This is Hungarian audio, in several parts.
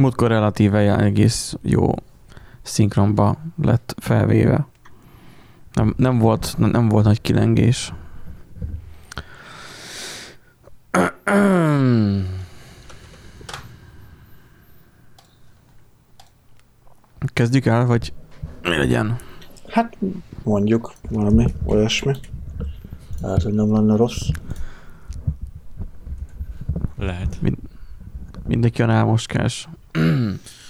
Múltkor relatíve egész jó szinkronba lett felvéve. Nem, nem, volt, nem volt nagy kilengés. Kezdjük el, vagy mi legyen? Hát mondjuk valami olyasmi. Lehet, hogy nem lenne rossz. Lehet. Mindenki olyan álmoskás.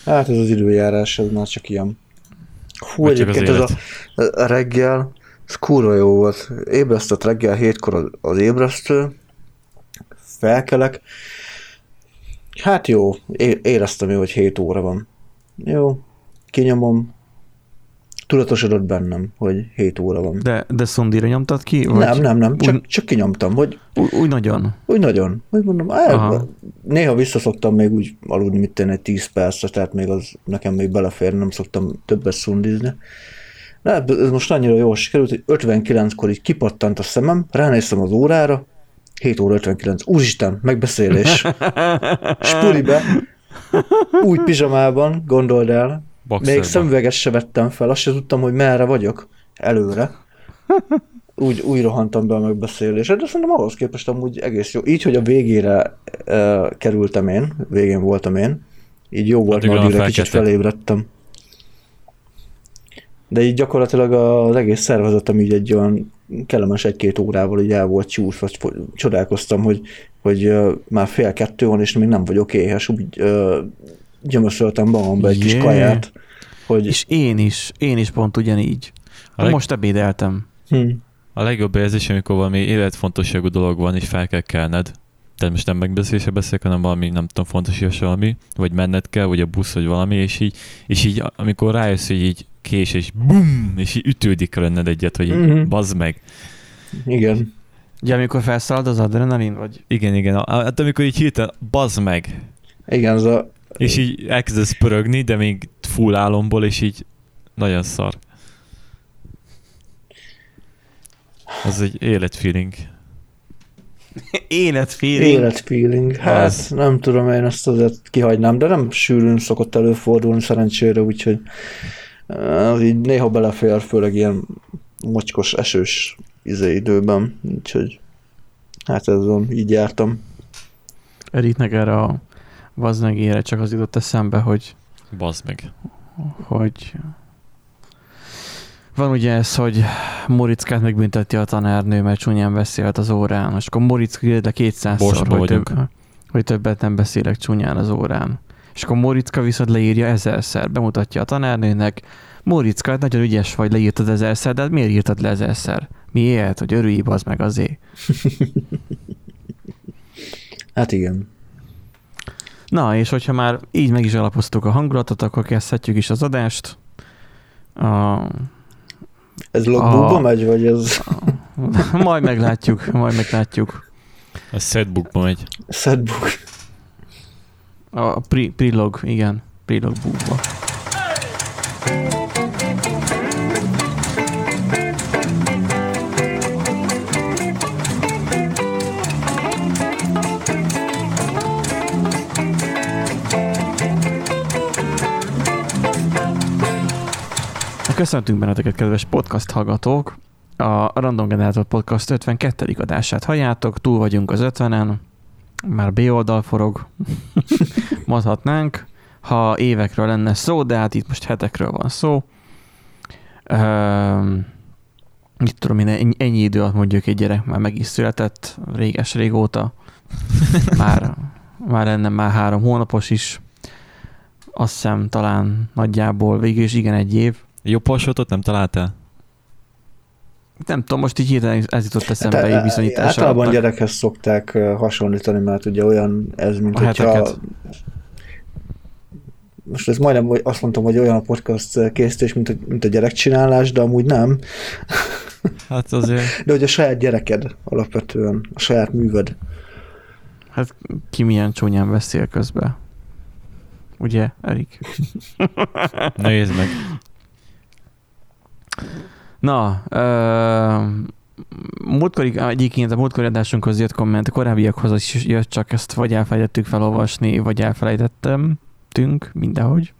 Hát ez az időjárás, ez már csak ilyen. Hú, Vagy egyébként ez a, a reggel, ez kurva jó volt. Ébresztett reggel hétkor az ébresztő, felkelek. Hát jó, é- éreztem jó, hogy 7 óra van. Jó, kinyomom, tudatosodott bennem, hogy 7 óra van. De, de szondira nyomtad ki? Vagy Nem, nem, nem, csak, Úgy, csak kinyomtam, hogy úgy, úgy nagyon. úgy nagyon, úgy mondom, el, néha visszaszoktam még úgy aludni, mit tenni egy 10 percre, tehát még az nekem még belefér, nem szoktam többet szundizni. De ez most annyira jól sikerült, hogy 59-kor így kipattant a szemem, ránéztem az órára, 7 óra 59, úristen, megbeszélés. Spulibe, új pizsamában, gondold el, még Boxerban. szemüveget se vettem fel, azt se tudtam, hogy merre vagyok, előre. Úgy, úgy rohantam be a megbeszélésre, de szerintem ahhoz képest amúgy egész jó. Így, hogy a végére uh, kerültem én, végén voltam én, így jó volt, Addigra mert addigra kicsit felébredtem. De így gyakorlatilag az egész szervezetem így egy olyan kellemes egy-két órával így el volt csúszva, vagy csodálkoztam, hogy, hogy már fél kettő van, és még nem vagyok éhes, úgy gyömöszöltem magamba egy kis Jé. kaját, hogy És én is, én is pont ugyanígy. A leg- Most ebédeltem. hm, A legjobb érzés, amikor valami életfontosságú dolog van, és fel kell kelned. Tehát most nem megbeszélésre beszélek, hanem valami, nem tudom, fontos valami, vagy menned kell, vagy a busz, vagy valami, és így, és így amikor rájössz, hogy így kés, és bum, és így ütődik lenned egyet, hogy Mhm. mm-hmm. bazd meg. igen. Ugye amikor felszalad az adrenalin, vagy Igen, igen. Hát amikor így hirtelen, bazd meg. Igen, ez a, És így elkezdesz pörögni, de még full álomból, és így nagyon szar. Az egy életfeeling. életfeeling. életfeeling. Hát Az. nem tudom, én ezt azért kihagynám, de nem sűrűn szokott előfordulni szerencsére, úgyhogy uh, így néha belefér, főleg ilyen mocskos, esős izé időben, úgyhogy hát ez van, így jártam. Eriknek erre a vaznegére csak az jutott eszembe, hogy, Bazd meg. hogy van ugye ez, hogy Morickát megbünteti a tanárnő, mert csúnyán beszélt az órán, és akkor le kétszázszor, Borsba hogy, több, vagyunk. hogy többet nem beszélek csúnyán az órán. És akkor Moricka viszont leírja ezerszer, bemutatja a tanárnőnek, Moricka, hát nagyon ügyes vagy, leírtad ezerszer, de hát miért írtad le ezerszer? Miért? Hogy örülj, az meg azért. Hát igen. Na, és hogyha már így meg is alapoztuk a hangulatot, akkor kezdhetjük is az adást. A, Ez logbookba A- megy, vagy ez majd meglátjuk, majd meglátjuk. A setbookba megy. setbook? A pre- prilog, igen, prilog bookba. Köszöntünk benneteket, kedves podcast hallgatók! A Random Generator Podcast 52. adását halljátok, túl vagyunk az 50-en, már B oldal forog, mondhatnánk, ha évekről lenne szó, de hát itt most hetekről van szó. Um, mit tudom én, ennyi, ennyi idő alatt mondjuk egy gyerek már meg is született, réges régóta. Már, már lenne már három hónapos is. Azt hiszem talán nagyjából végül is igen egy év. Jobb hasonlatot nem találtál? Nem tudom, most így hirtelen ez jutott eszembe egy viszonyítás Hát, Általában alatt. gyerekhez szokták ö, hasonlítani, mert ugye olyan ez, mint A hogyha... heteket. Most ez majdnem hogy azt mondtam, hogy olyan a podcast készítés, mint a, mint a gyerekcsinálás, de amúgy nem. Hát azért De hogy a saját gyereked alapvetően, a saját műved. Hát ki milyen csúnyán beszél közben. Ugye, Erik? nézd meg. Na, ö, múltkori, egyébként a múltkori adásunkhoz jött komment, a korábbiakhoz is jött, csak ezt vagy elfelejtettük felolvasni, vagy elfelejtettem. tettünk mindenhogy.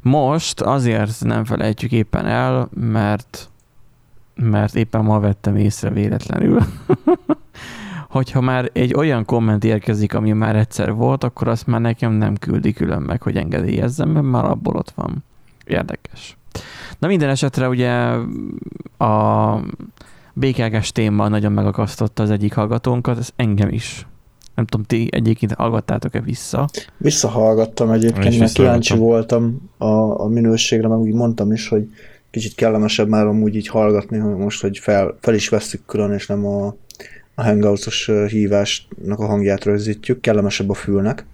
Most azért nem felejtjük éppen el, mert mert éppen ma vettem észre véletlenül, hogyha már egy olyan komment érkezik, ami már egyszer volt, akkor azt már nekem nem küldi külön meg, hogy engedélyezzem, mert már abból ott van. Érdekes. Na minden esetre ugye a békálgás téma nagyon megakasztotta az egyik hallgatónkat, ez engem is. Nem tudom, ti egyébként hallgattátok-e vissza? Visszahallgattam egyébként, mert kíváncsi voltam a, a minőségre, meg úgy mondtam is, hogy kicsit kellemesebb már amúgy így hallgatni, hogy most, hogy fel, fel is veszük külön, és nem a, a hangouts hívásnak a hangját rögzítjük, kellemesebb a fülnek.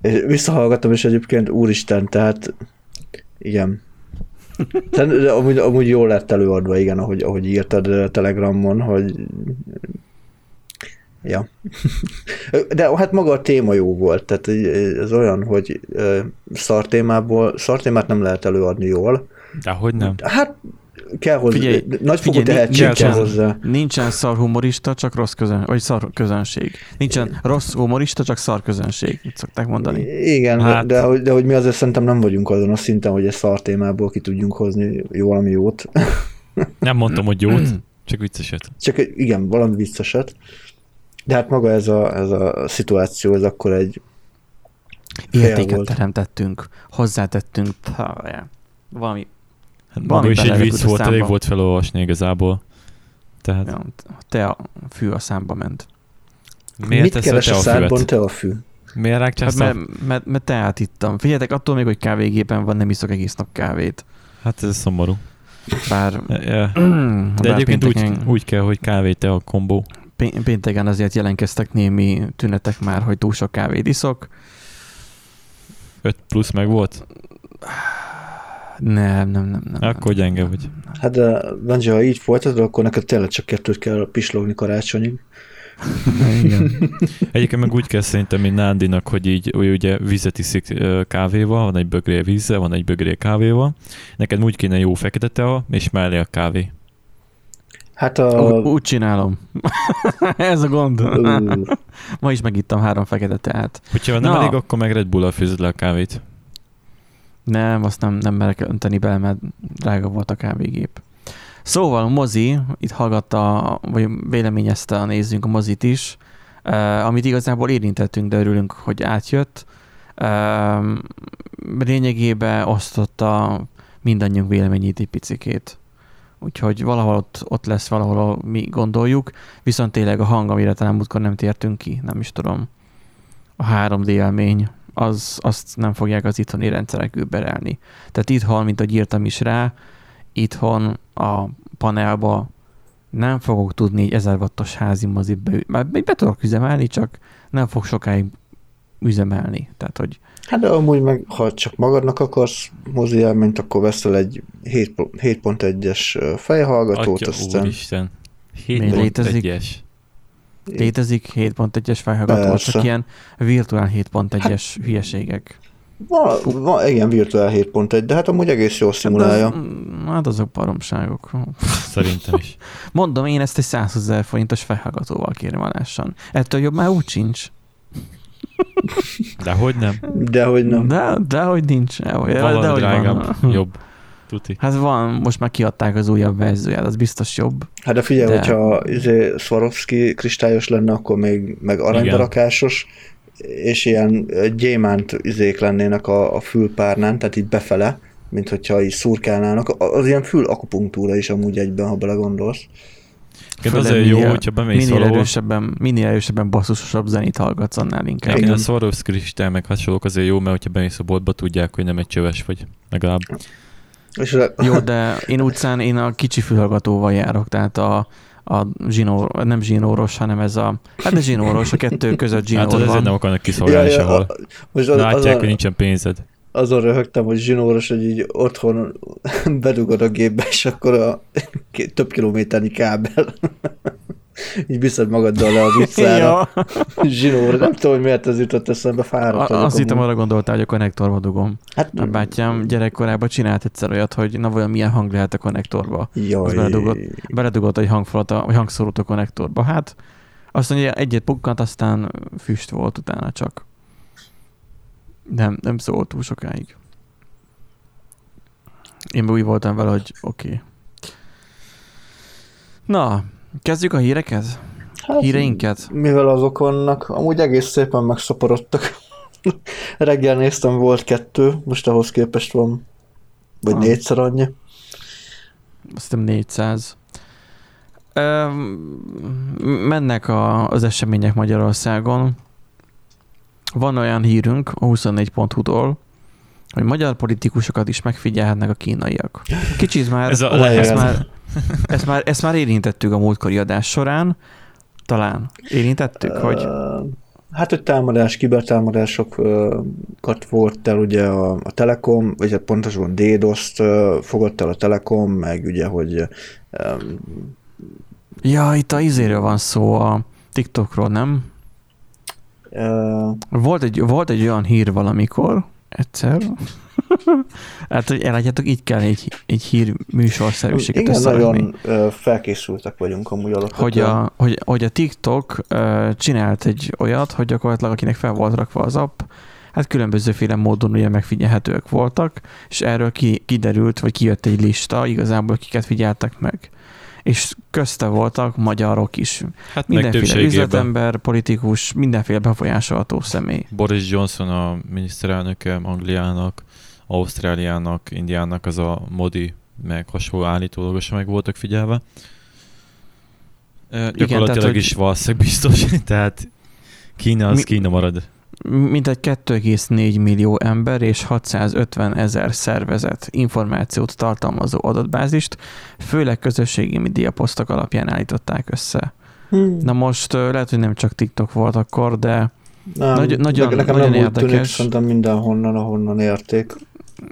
És visszahallgattam, és egyébként úristen, tehát igen. De amúgy, amúgy jól lett előadva, igen, ahogy, ahogy írtad Telegramon, hogy Ja. De hát maga a téma jó volt, tehát ez olyan, hogy szartémából, szartémát nem lehet előadni jól. De hogy nem? Hát kell hozzá, figyelj, nagyfokú tehetség kell hozzá. Nincsen szar humorista, csak rossz közön, vagy szar közönség. Nincsen rossz humorista, csak szar közönség, mit szokták mondani. Igen, hát. de, de, hogy, de hogy mi azért szerintem nem vagyunk azon a szinten, hogy egy szar témából ki tudjunk hozni jó valami jót. Nem mondtam, hogy jót, csak vicceset. Csak igen, valami vicceset. De hát maga ez a, ez a szituáció, ez akkor egy Értéket volt. teremtettünk, hozzátettünk, valami Hát maga is egy vicc volt, elég volt felolvasni igazából. Tehát... Ja, te a fű a számba ment. Miért Mit keres a, a szádban te a fű? Miért hát mert, mert, mert teát ittam. Figyeljetek, attól még, hogy kávégépen van, nem iszok egész nap kávét. Hát ez szomorú. Bár... Ja. De bár egyébként úgy, úgy kell, hogy kávé te a kombó. Pénteken azért jelenkeztek némi tünetek már, hogy túl sok kávét iszok. 5 plusz meg volt? Nem, nem, nem. nem akkor nem, gyenge vagy. Hát de Benji, ha így folytatod, akkor neked tényleg csak kettőt kell pislogni karácsonyig. Igen. Egyébként meg úgy kell szerintem, mint Nándinak, hogy így hogy ugye vizet iszik kávéval, van egy bögré vízzel, van egy bögré kávéval. Neked úgy kéne jó fekete tea, és mellé a kávé. Hát a... Úgy, úgy csinálom. Ez a gond. Ma is megittam három fekete teát. Hogyha nem Na. elég, akkor meg Red Bull-al főzöd le a kávét. Nem, azt nem, nem merek önteni bele, mert drága volt a kávégép. Szóval mozi, itt hallgatta, vagy véleményezte a nézzünk a mozit is, uh, amit igazából érintettünk, de örülünk, hogy átjött. Uh, lényegében osztotta mindannyiunk véleményét egy picikét. Úgyhogy valahol ott, ott lesz valahol, mi gondoljuk, viszont tényleg a hang, amire talán múltkor nem tértünk ki, nem is tudom. A 3D élmény, az, azt nem fogják az itthoni rendszerek überelni. Tehát itthon, mint ahogy írtam is rá, itthon a panelba nem fogok tudni egy 1000 wattos házi mozit be, már be tudok üzemelni, csak nem fog sokáig üzemelni. Tehát, hogy Hát de amúgy meg, ha csak magadnak akarsz mozi élményt, akkor veszel egy 7.1-es fejhallgatót, Atya, aztán... Úristen. 7.1-es. Létezik 7.1-es fejhallgató, csak ilyen virtuál 7.1-es hát, hülyeségek. Van, van, igen, virtuál 7.1, de hát amúgy egész jól szimulálja. Hát, az, hát azok baromságok. Szerintem is. Mondom, én ezt egy 120 ezer forintos fejhallgatóval kérem alássan. Ettől jobb már úgy sincs. De hogy nem? De hogy nem. De, de hogy nincs. De, de, hogy drágább, van. jobb. Tuti. Hát van, most már kiadták az újabb verzióját, az biztos jobb. Hát de figyelj, de... hogyha izé Swarovski kristályos lenne, akkor még meg aranydarakásos, és ilyen gyémánt izék lennének a, a fülpárnán, tehát így befele, mint hogyha így szurkálnának. Az ilyen fül akupunktúra is amúgy egyben, ha belegondolsz. Főleg azért minél, jó, hogyha bemész minél valahol. erősebben, minél erősebben basszusosabb zenét hallgatsz, annál inkább. Igen, a Swarovski kristály meg hasonlók azért jó, mert hogyha bemész a boltba, tudják, hogy nem egy csöves vagy, legalább. És. Jó, de én utcán én a kicsi fülhallgatóval járok, tehát a, a zsinó, nem zsinóros, hanem ez a, hát a zsinóros, a kettő között zsinór hát az van. nem akarnak kiszolgálni ja, ja, sehol. Most az, Látják, az a, hogy nincsen pénzed. Azon röhögtem, hogy zsinóros, hogy így otthon bedugod a gépbe, és akkor a több kilométernyi kábel így viszed magaddal le az utcára. Zsinóra. Nem tudom, hogy miért ez jutott eszembe, fáradt a, Azt hittem, arra gondoltál, hogy a konnektorba dugom. Hát, a bátyám gyerekkorában csinált egyszer olyat, hogy na vajon milyen hang lehet a konnektorba. Jaj. beledugott, beledugott egy hangfalat, a, vagy hangszórót a konnektorba. Hát azt mondja, egyet pukkant, aztán füst volt utána csak. Nem, nem szólt túl sokáig. Én úgy voltam vele, hogy oké. Okay. Na, kezdjük a híreket? Hát, Híreinket? Mivel azok vannak, amúgy egész szépen megszaporodtak. Reggel néztem, volt kettő, most ahhoz képest van, vagy ah. négyszer annyi. Azt hiszem 400. Ö, mennek a, az események Magyarországon. Van olyan hírünk a 24.hu-tól, hogy magyar politikusokat is megfigyelhetnek a kínaiak. Kicsit már, ez a, ezt, már, ezt, már, ezt már érintettük a múltkori adás során, talán érintettük, hogy... Hát, hogy támadás, kibertámadásokat volt el ugye a, a Telekom, vagy hát pontosan DDoS-t fogott el a Telekom, meg ugye, hogy... Um, ja, itt a izéről van szó, a TikTokról, nem? Uh, volt, egy, volt egy olyan hír valamikor, egyszer, hát, hogy elátjátok, így kell egy, egy hír műsorszerűséget Igen, nagyon felkészültek vagyunk amúgy alapvetően. Hogy a, hogy, hogy a TikTok csinált egy olyat, hogy gyakorlatilag akinek fel volt rakva az app, hát különbözőféle módon ugye megfigyelhetőek voltak, és erről ki, kiderült, vagy kijött egy lista, igazából kiket figyeltek meg és közte voltak magyarok is. Hát mindenféle üzletember, politikus, mindenféle befolyásolható személy. Boris Johnson a miniszterelnöke Angliának, Ausztráliának, Indiának az a Modi, meg hasonló állítólagosan meg voltak figyelve. Igen, gyakorlatilag tehát, is valószínűleg biztos, tehát Kína az mi, Kína marad. Mint egy 2,4 millió ember és 650 ezer szervezet információt tartalmazó adatbázist, főleg közösségi média posztok alapján állították össze. Hmm. Na most lehet, hogy nem csak TikTok volt akkor, de nem, nagy, nagyon, nekem nagyon nem érdekes. Tűnik, szerintem mindenhonnan, ahonnan érték.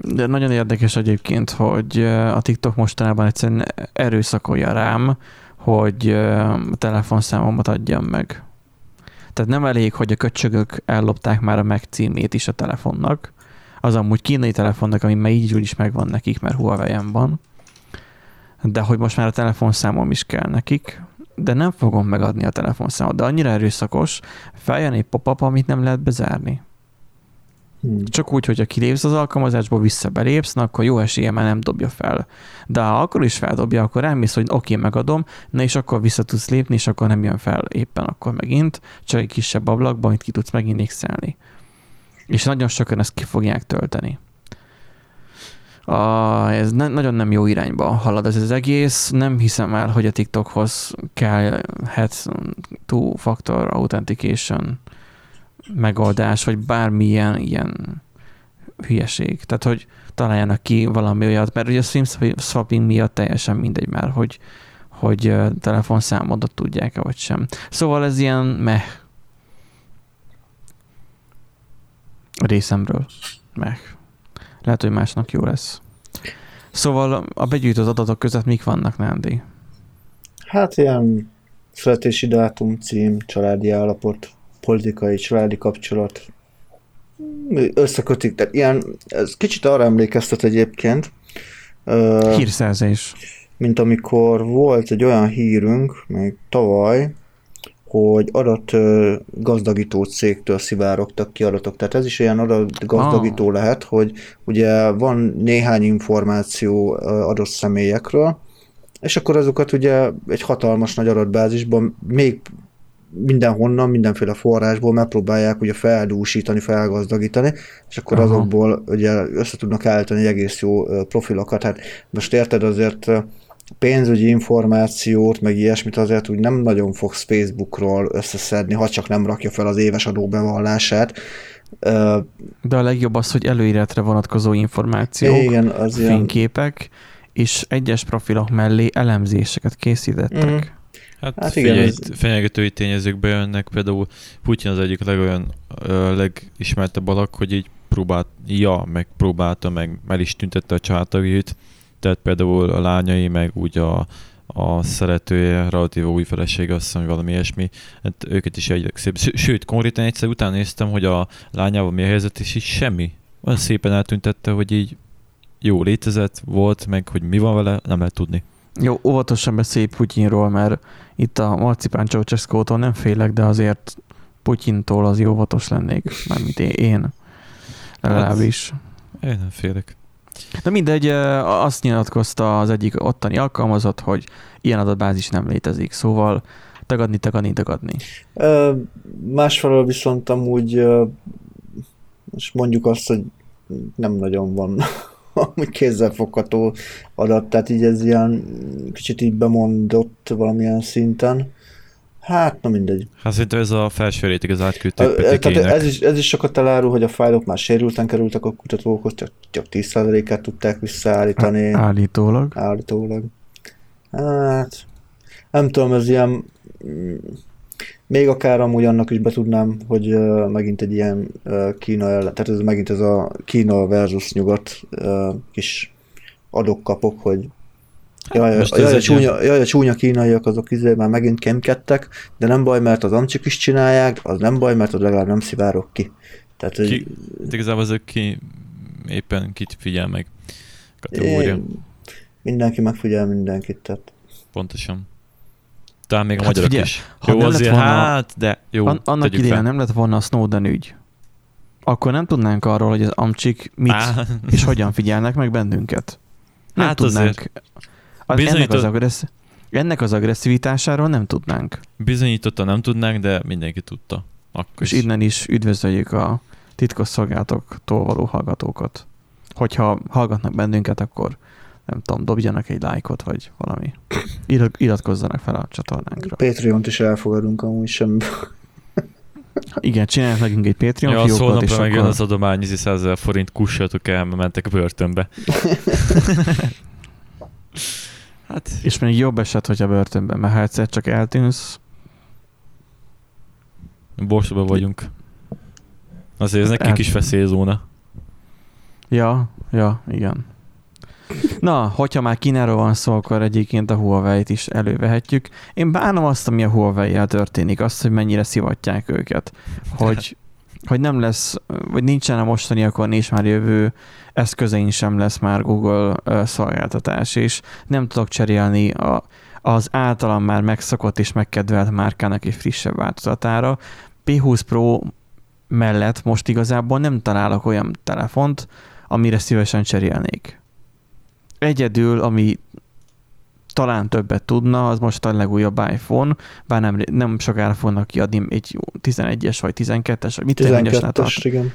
De nagyon érdekes egyébként, hogy a TikTok mostanában egyszerűen erőszakolja rám, hogy a telefonszámomat adjam meg. Tehát nem elég, hogy a köcsögök ellopták már a meg címét is a telefonnak, az amúgy kínai telefonnak, ami már így is megvan nekik, mert huawei van, de hogy most már a telefonszámom is kell nekik, de nem fogom megadni a telefonszámot, de annyira erőszakos, feljön egy pop-up, amit nem lehet bezárni. Hmm. Csak úgy, hogyha kilépsz az alkalmazásból, visszabelépsz, na akkor jó esélye már nem dobja fel. De ha akkor is feldobja, akkor elmész, hogy oké, megadom, na és akkor vissza tudsz lépni, és akkor nem jön fel éppen akkor megint, csak egy kisebb ablakban, amit ki tudsz megint nixelni. És nagyon sokan ezt ki fogják tölteni. A, ez ne, nagyon nem jó irányba halad ez az egész. Nem hiszem el, hogy a TikTokhoz kellhet two-factor authentication megoldás, vagy bármilyen ilyen hülyeség. Tehát, hogy találjanak ki valami olyat, mert ugye a SIM swapping miatt teljesen mindegy már, hogy, hogy telefonszámodat tudják-e, vagy sem. Szóval ez ilyen meh részemről. Meh. Lehet, hogy másnak jó lesz. Szóval a begyűjtött adatok között mik vannak, Nándi? Hát ilyen születési dátum, cím, családi állapot, politikai, családi kapcsolat összekötik. Tehát ilyen, ez kicsit arra emlékeztet egyébként. Hírszerzés. Mint amikor volt egy olyan hírünk, még tavaly, hogy adat gazdagító cégtől szivárogtak ki adatok. Tehát ez is olyan adatgazdagító ah. lehet, hogy ugye van néhány információ adott személyekről, és akkor azokat ugye egy hatalmas nagy adatbázisban még mindenhonnan, mindenféle forrásból megpróbálják ugye feldúsítani, felgazdagítani, és akkor Aha. azokból ugye össze tudnak állítani egy egész jó profilokat. Hát most érted azért pénzügyi információt, meg ilyesmit azért úgy nem nagyon fogsz Facebookról összeszedni, ha csak nem rakja fel az éves adóbevallását. De a legjobb az, hogy előírátra vonatkozó információk, igen, az fényképek, ilyen... és egyes profilok mellé elemzéseket készítettek. Mm. Hát, hát igen, figyelj, ez... fenyegetői tényezők bejönnek, például Putyin az egyik legolyan legismertebb alak, hogy így próbált, ja, meg próbálta, meg el is tüntette a családtagjait, tehát például a lányai, meg úgy a, a szeretője, relatív új feleség, azt hiszem, valami ilyesmi, hát őket is egy szép. Sőt, konkrétan egyszer utána néztem, hogy a lányával mi a helyzet, és így semmi. Olyan szépen eltüntette, hogy így jó létezett, volt, meg hogy mi van vele, nem lehet tudni. Jó, óvatosan beszélj Putyinról, mert itt a Marcipán Csaucseszkótól nem félek, de azért Putyintól az óvatos lennék, mármint én. Legalábbis. Én nem félek. De mindegy, azt nyilatkozta az egyik ottani alkalmazott, hogy ilyen adatbázis nem létezik, szóval tagadni, tagadni, tagadni. Ö, Másfelől viszont amúgy most mondjuk azt, hogy nem nagyon van amúgy kézzelfogható adat, tehát így ez ilyen kicsit így bemondott valamilyen szinten. Hát, na mindegy. Hát szerintem ez a felső réteg az átküldték Tehát ez is, ez is sokat elárul, hogy a fájlok már sérülten kerültek a kutatókhoz, csak, csak 10%-át tudták visszaállítani. Állítólag. Állítólag. Hát, nem tudom, ez ilyen, mm, még akár amúgy annak is betudnám, hogy uh, megint egy ilyen uh, Kína ellen, tehát ez megint ez a Kína versus nyugat uh, kis adok-kapok, hogy jaj, Hát most most jaj, a csúnya, jaj, a csúnya kínaiak azok izé már megint kemkedtek, de nem baj, mert az amcsik is csinálják, az nem baj, mert az legalább nem szivárok ki. Tehát, hogy Ki, de igazából ezek ki éppen kit figyel meg kategória. én, mindenki megfigyel mindenkit, tehát Pontosan. Talán még a Hát magyarok figyelj, is. ha Jó, nem lett azért volna- hát, de jó, An- annak idején fel. nem lett volna a Snowden ügy. Akkor nem tudnánk arról, hogy az amcsik mit Á, és hogyan figyelnek meg bennünket. Nem Hát tudnánk. Az, ennek, az agressz... ennek az agresszivitásáról nem tudnánk. Bizonyította nem tudnánk, de mindenki tudta. Akkor És is. innen is üdvözöljük a titkos szolgálatoktól való hallgatókat. Hogyha hallgatnak bennünket, akkor nem tudom, dobjanak egy lájkot, vagy valami. Irat- Iratkozzanak fel a csatornánkra. Patreon-t is elfogadunk amúgy sem. Igen, csinálják nekünk egy Patreon Ja, fiókot, szólnapra és megjön akkor... az adomány, 100 ezer forint, kussatok el, mert mentek a börtönbe. hát, És még jobb eset, hogyha börtönben, mert ha egyszer csak eltűnsz, borsóban vagyunk. Azért ez nekik Hát- is veszélyzóna. Ja, ja, igen. Na, hogyha már Kínáról van szó, akkor egyébként a Huawei-t is elővehetjük. Én bánom azt, ami a Huawei-el történik, azt, hogy mennyire szivatják őket. Hogy, hogy nem lesz, vagy nincsen a mostaniakon és már jövő eszközein sem lesz már Google szolgáltatás, és nem tudok cserélni a, az általam már megszokott és megkedvelt márkának egy frissebb változatára. P20 Pro mellett most igazából nem találok olyan telefont, amire szívesen cserélnék. Egyedül, ami talán többet tudna, az most a legújabb iPhone, bár nem, nem sokára fognak kiadni egy jó 11-es vagy 12-es, vagy mit tudom, én, hogy 12-es, igen.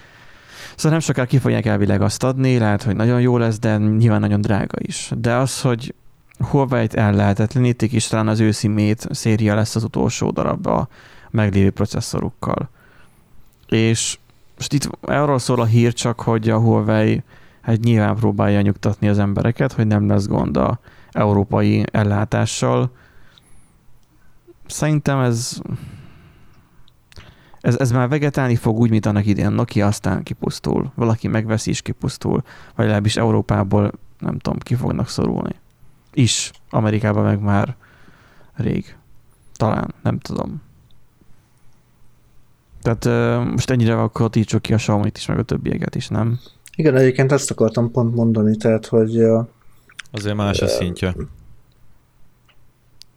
Szóval nem sokára ki fogják elvileg azt adni, lehet, hogy nagyon jó lesz, de nyilván nagyon drága is. De az, hogy Huawei-t ellehetetlenítik, és talán az őszi Mate széria lesz az utolsó darab a meglévő processzorukkal. És most itt arról szól a hír csak, hogy a Huawei hát nyilván próbálja nyugtatni az embereket, hogy nem lesz gond a európai ellátással. Szerintem ez ez, ez már vegetálni fog úgy, mint annak idén Nokia, aztán kipusztul. Valaki megveszi és kipusztul. Vagy legalábbis Európából, nem tudom, ki fognak szorulni. Is. Amerikában meg már rég. Talán, nem tudom. Tehát most ennyire akkor títsuk ki a xiaomi is, meg a többieket is, nem? Igen, egyébként ezt akartam pont mondani, tehát, hogy Azért más a szintje.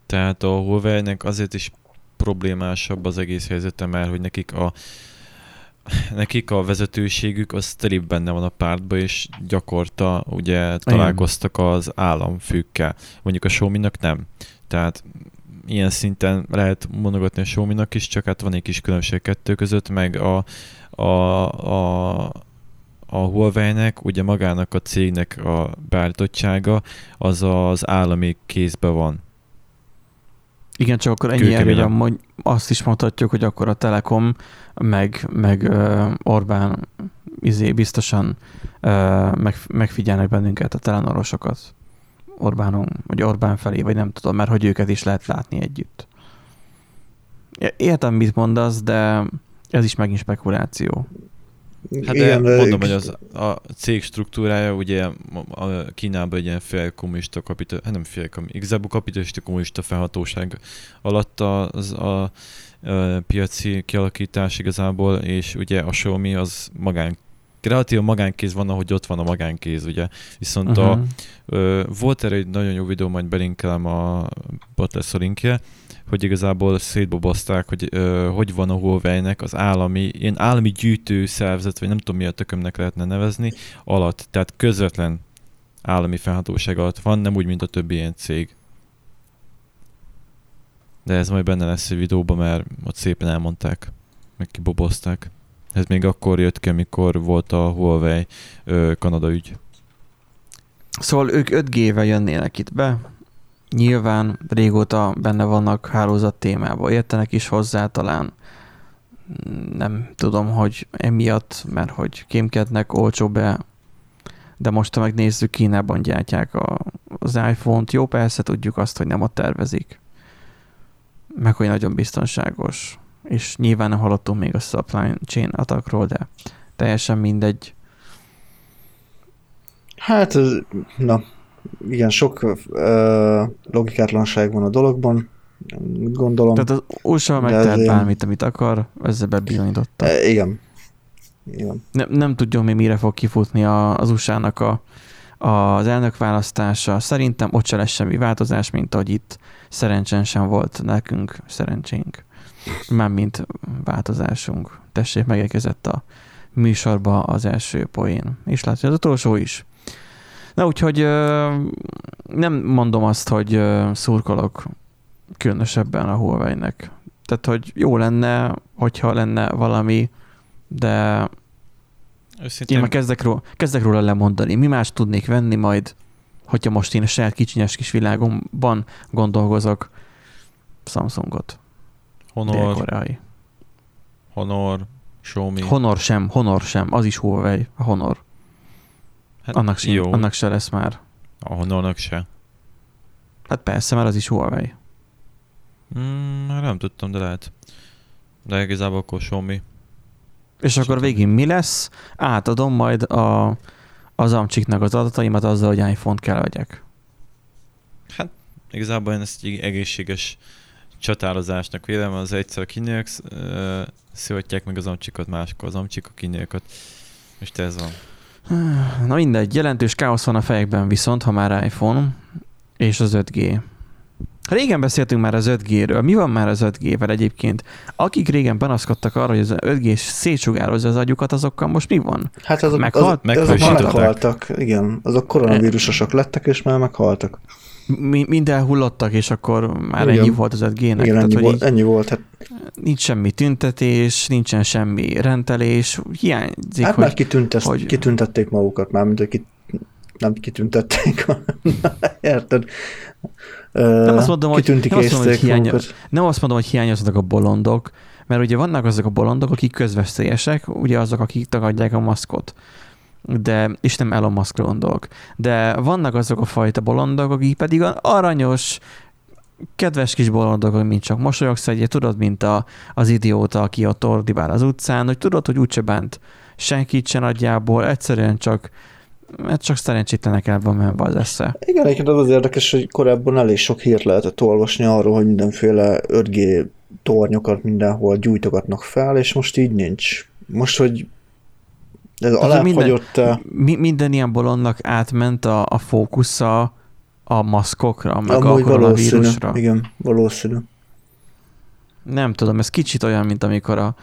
Tehát a Huawei-nek azért is problémásabb az egész helyzete, mert hogy nekik a nekik a vezetőségük az telibb benne van a pártba, és gyakorta ugye találkoztak az államfőkkel. Mondjuk a Xiaomi-nak nem. Tehát ilyen szinten lehet mondogatni a xiaomi is, csak hát van egy kis különbség kettő között, meg a, a, a, a Huawei-nek, ugye magának a cégnek a beállítottsága, az az állami kézben van. Igen, csak akkor ennyi elég, amúgy azt is mondhatjuk, hogy akkor a Telekom meg, meg uh, Orbán izé biztosan uh, meg, megfigyelnek bennünket, a telenorosokat. Orbánon, vagy Orbán felé, vagy nem tudom, mert hogy őket is lehet látni együtt. Értem, mit mondasz, de ez is megint spekuláció. Hát de mondom, hogy az, a cég struktúrája ugye a Kínában egy ilyen félkommunista kapita, hát nem fél, igazából kapitalista kommunista felhatóság alatt az a, a piaci kialakítás igazából, és ugye a Xiaomi az magán kreatív a magánkéz van, ahogy ott van a magánkéz, ugye. Viszont uh-huh. a, ö, volt erre egy nagyon jó videó, majd belinkelem a podcast linkje, hogy igazából szétbobozták, hogy ö, hogy van a Huawei-nek az állami, ilyen állami gyűjtő szervezet, vagy nem tudom mi a tökömnek lehetne nevezni, alatt, tehát közvetlen állami felhatóság alatt van, nem úgy, mint a többi ilyen cég. De ez majd benne lesz egy videóban, mert ott szépen elmondták, meg kibobozták. Ez még akkor jött ki, amikor volt a Huawei ö, Kanada ügy. Szóval ők 5G-vel jönnének itt be, nyilván régóta benne vannak hálózat témába, értenek is hozzá talán. Nem tudom, hogy emiatt, mert hogy kémkednek olcsó be, de most, ha megnézzük, Kínában gyártják a, az iPhone-t. Jó, persze tudjuk azt, hogy nem ott tervezik. Meg, hogy nagyon biztonságos. És nyilván nem hallottunk még a supply chain atakról, de teljesen mindegy. Hát, na, igen, sok uh, logikátlanság van a dologban, gondolom. Tehát az USA megtehet ilyen... bármit, amit akar, ezzel bebizonyította. E, igen. igen. Nem, nem tudjuk mi mire fog kifutni a, az USA-nak a, az elnökválasztása. Szerintem ott se lesz semmi változás, mint ahogy itt szerencsen sem volt nekünk szerencsénk. Mint változásunk. Tessék, megérkezett a műsorba az első poén. És látja, az utolsó is. Na úgyhogy nem mondom azt, hogy szurkolok különösebben a Huawei-nek. Tehát, hogy jó lenne, hogyha lenne valami, de Őszintén... én már kezdek róla, kezdek róla lemondani. Mi más tudnék venni majd, hogyha most én a saját kicsinyes kis világomban gondolkozok Samsungot. Honor. Koreai. Honor, Xiaomi. Honor sem, Honor sem, az is Huawei, a Honor. Hát annak, sem, jó. annak se lesz már. A Honornak se. Hát persze, mert az is Huawei. Mm, nem tudtam, de lehet. De igazából akkor Xiaomi. És akkor végén mi lesz? Átadom majd a, az amcsiknak az adataimat azzal, hogy iPhone-t kell vegyek. Hát igazából én ezt egy egészséges csatározásnak vélem, az egyszer a kinők szívhatják meg az amcsikot, máskor az amcsik a. És ez van. Na mindegy, jelentős káosz van a fejekben viszont, ha már iPhone és az 5G. Régen beszéltünk már az 5G-ről. Mi van már az 5G-vel egyébként? Akik régen panaszkodtak arra, hogy az 5G szétsugározza az agyukat, azokkal most mi van? Hát azok, Meghalt? Az, azok már meghaltak. Igen, azok koronavírusosok lettek, és már meghaltak mi, minden hullottak, és akkor már Igen. ennyi volt az 5G-nek. Igen, Tehát, ennyi, volt, ennyi volt. Hát... Nincs semmi tüntetés, nincsen semmi rendelés, hiányzik, Hát hogy, már kitüntesz, hogy... kitüntették magukat, már mint hogy kit, nem kitüntették, érted? Nem azt mondom, hogy, nem azt mondom, hogy, hiány, nem azt mondom, hogy hiányoznak a bolondok, mert ugye vannak azok a bolondok, akik közveszélyesek, ugye azok, akik tagadják a maszkot de, és nem Elon Musk gondolok, de vannak azok a fajta bolondok, akik pedig aranyos, kedves kis bolondok, mint csak mosolyogsz egyet, tudod, mint a, az idióta, aki ott ordibál az utcán, hogy tudod, hogy úgyse bánt senkit se nagyjából, egyszerűen csak mert csak szerencsétlenek el van menve az esze. Igen, egyébként az az érdekes, hogy korábban elég sok hírt lehetett olvasni arról, hogy mindenféle 5G tornyokat mindenhol gyújtogatnak fel, és most így nincs. Most, hogy ez alá minden, mi, minden ilyen bolondnak átment a, a fókusza a maszkokra, meg Amúgy a koronavírusra. Valószínű, igen, valószínű. Nem tudom, ez kicsit olyan, mint amikor a,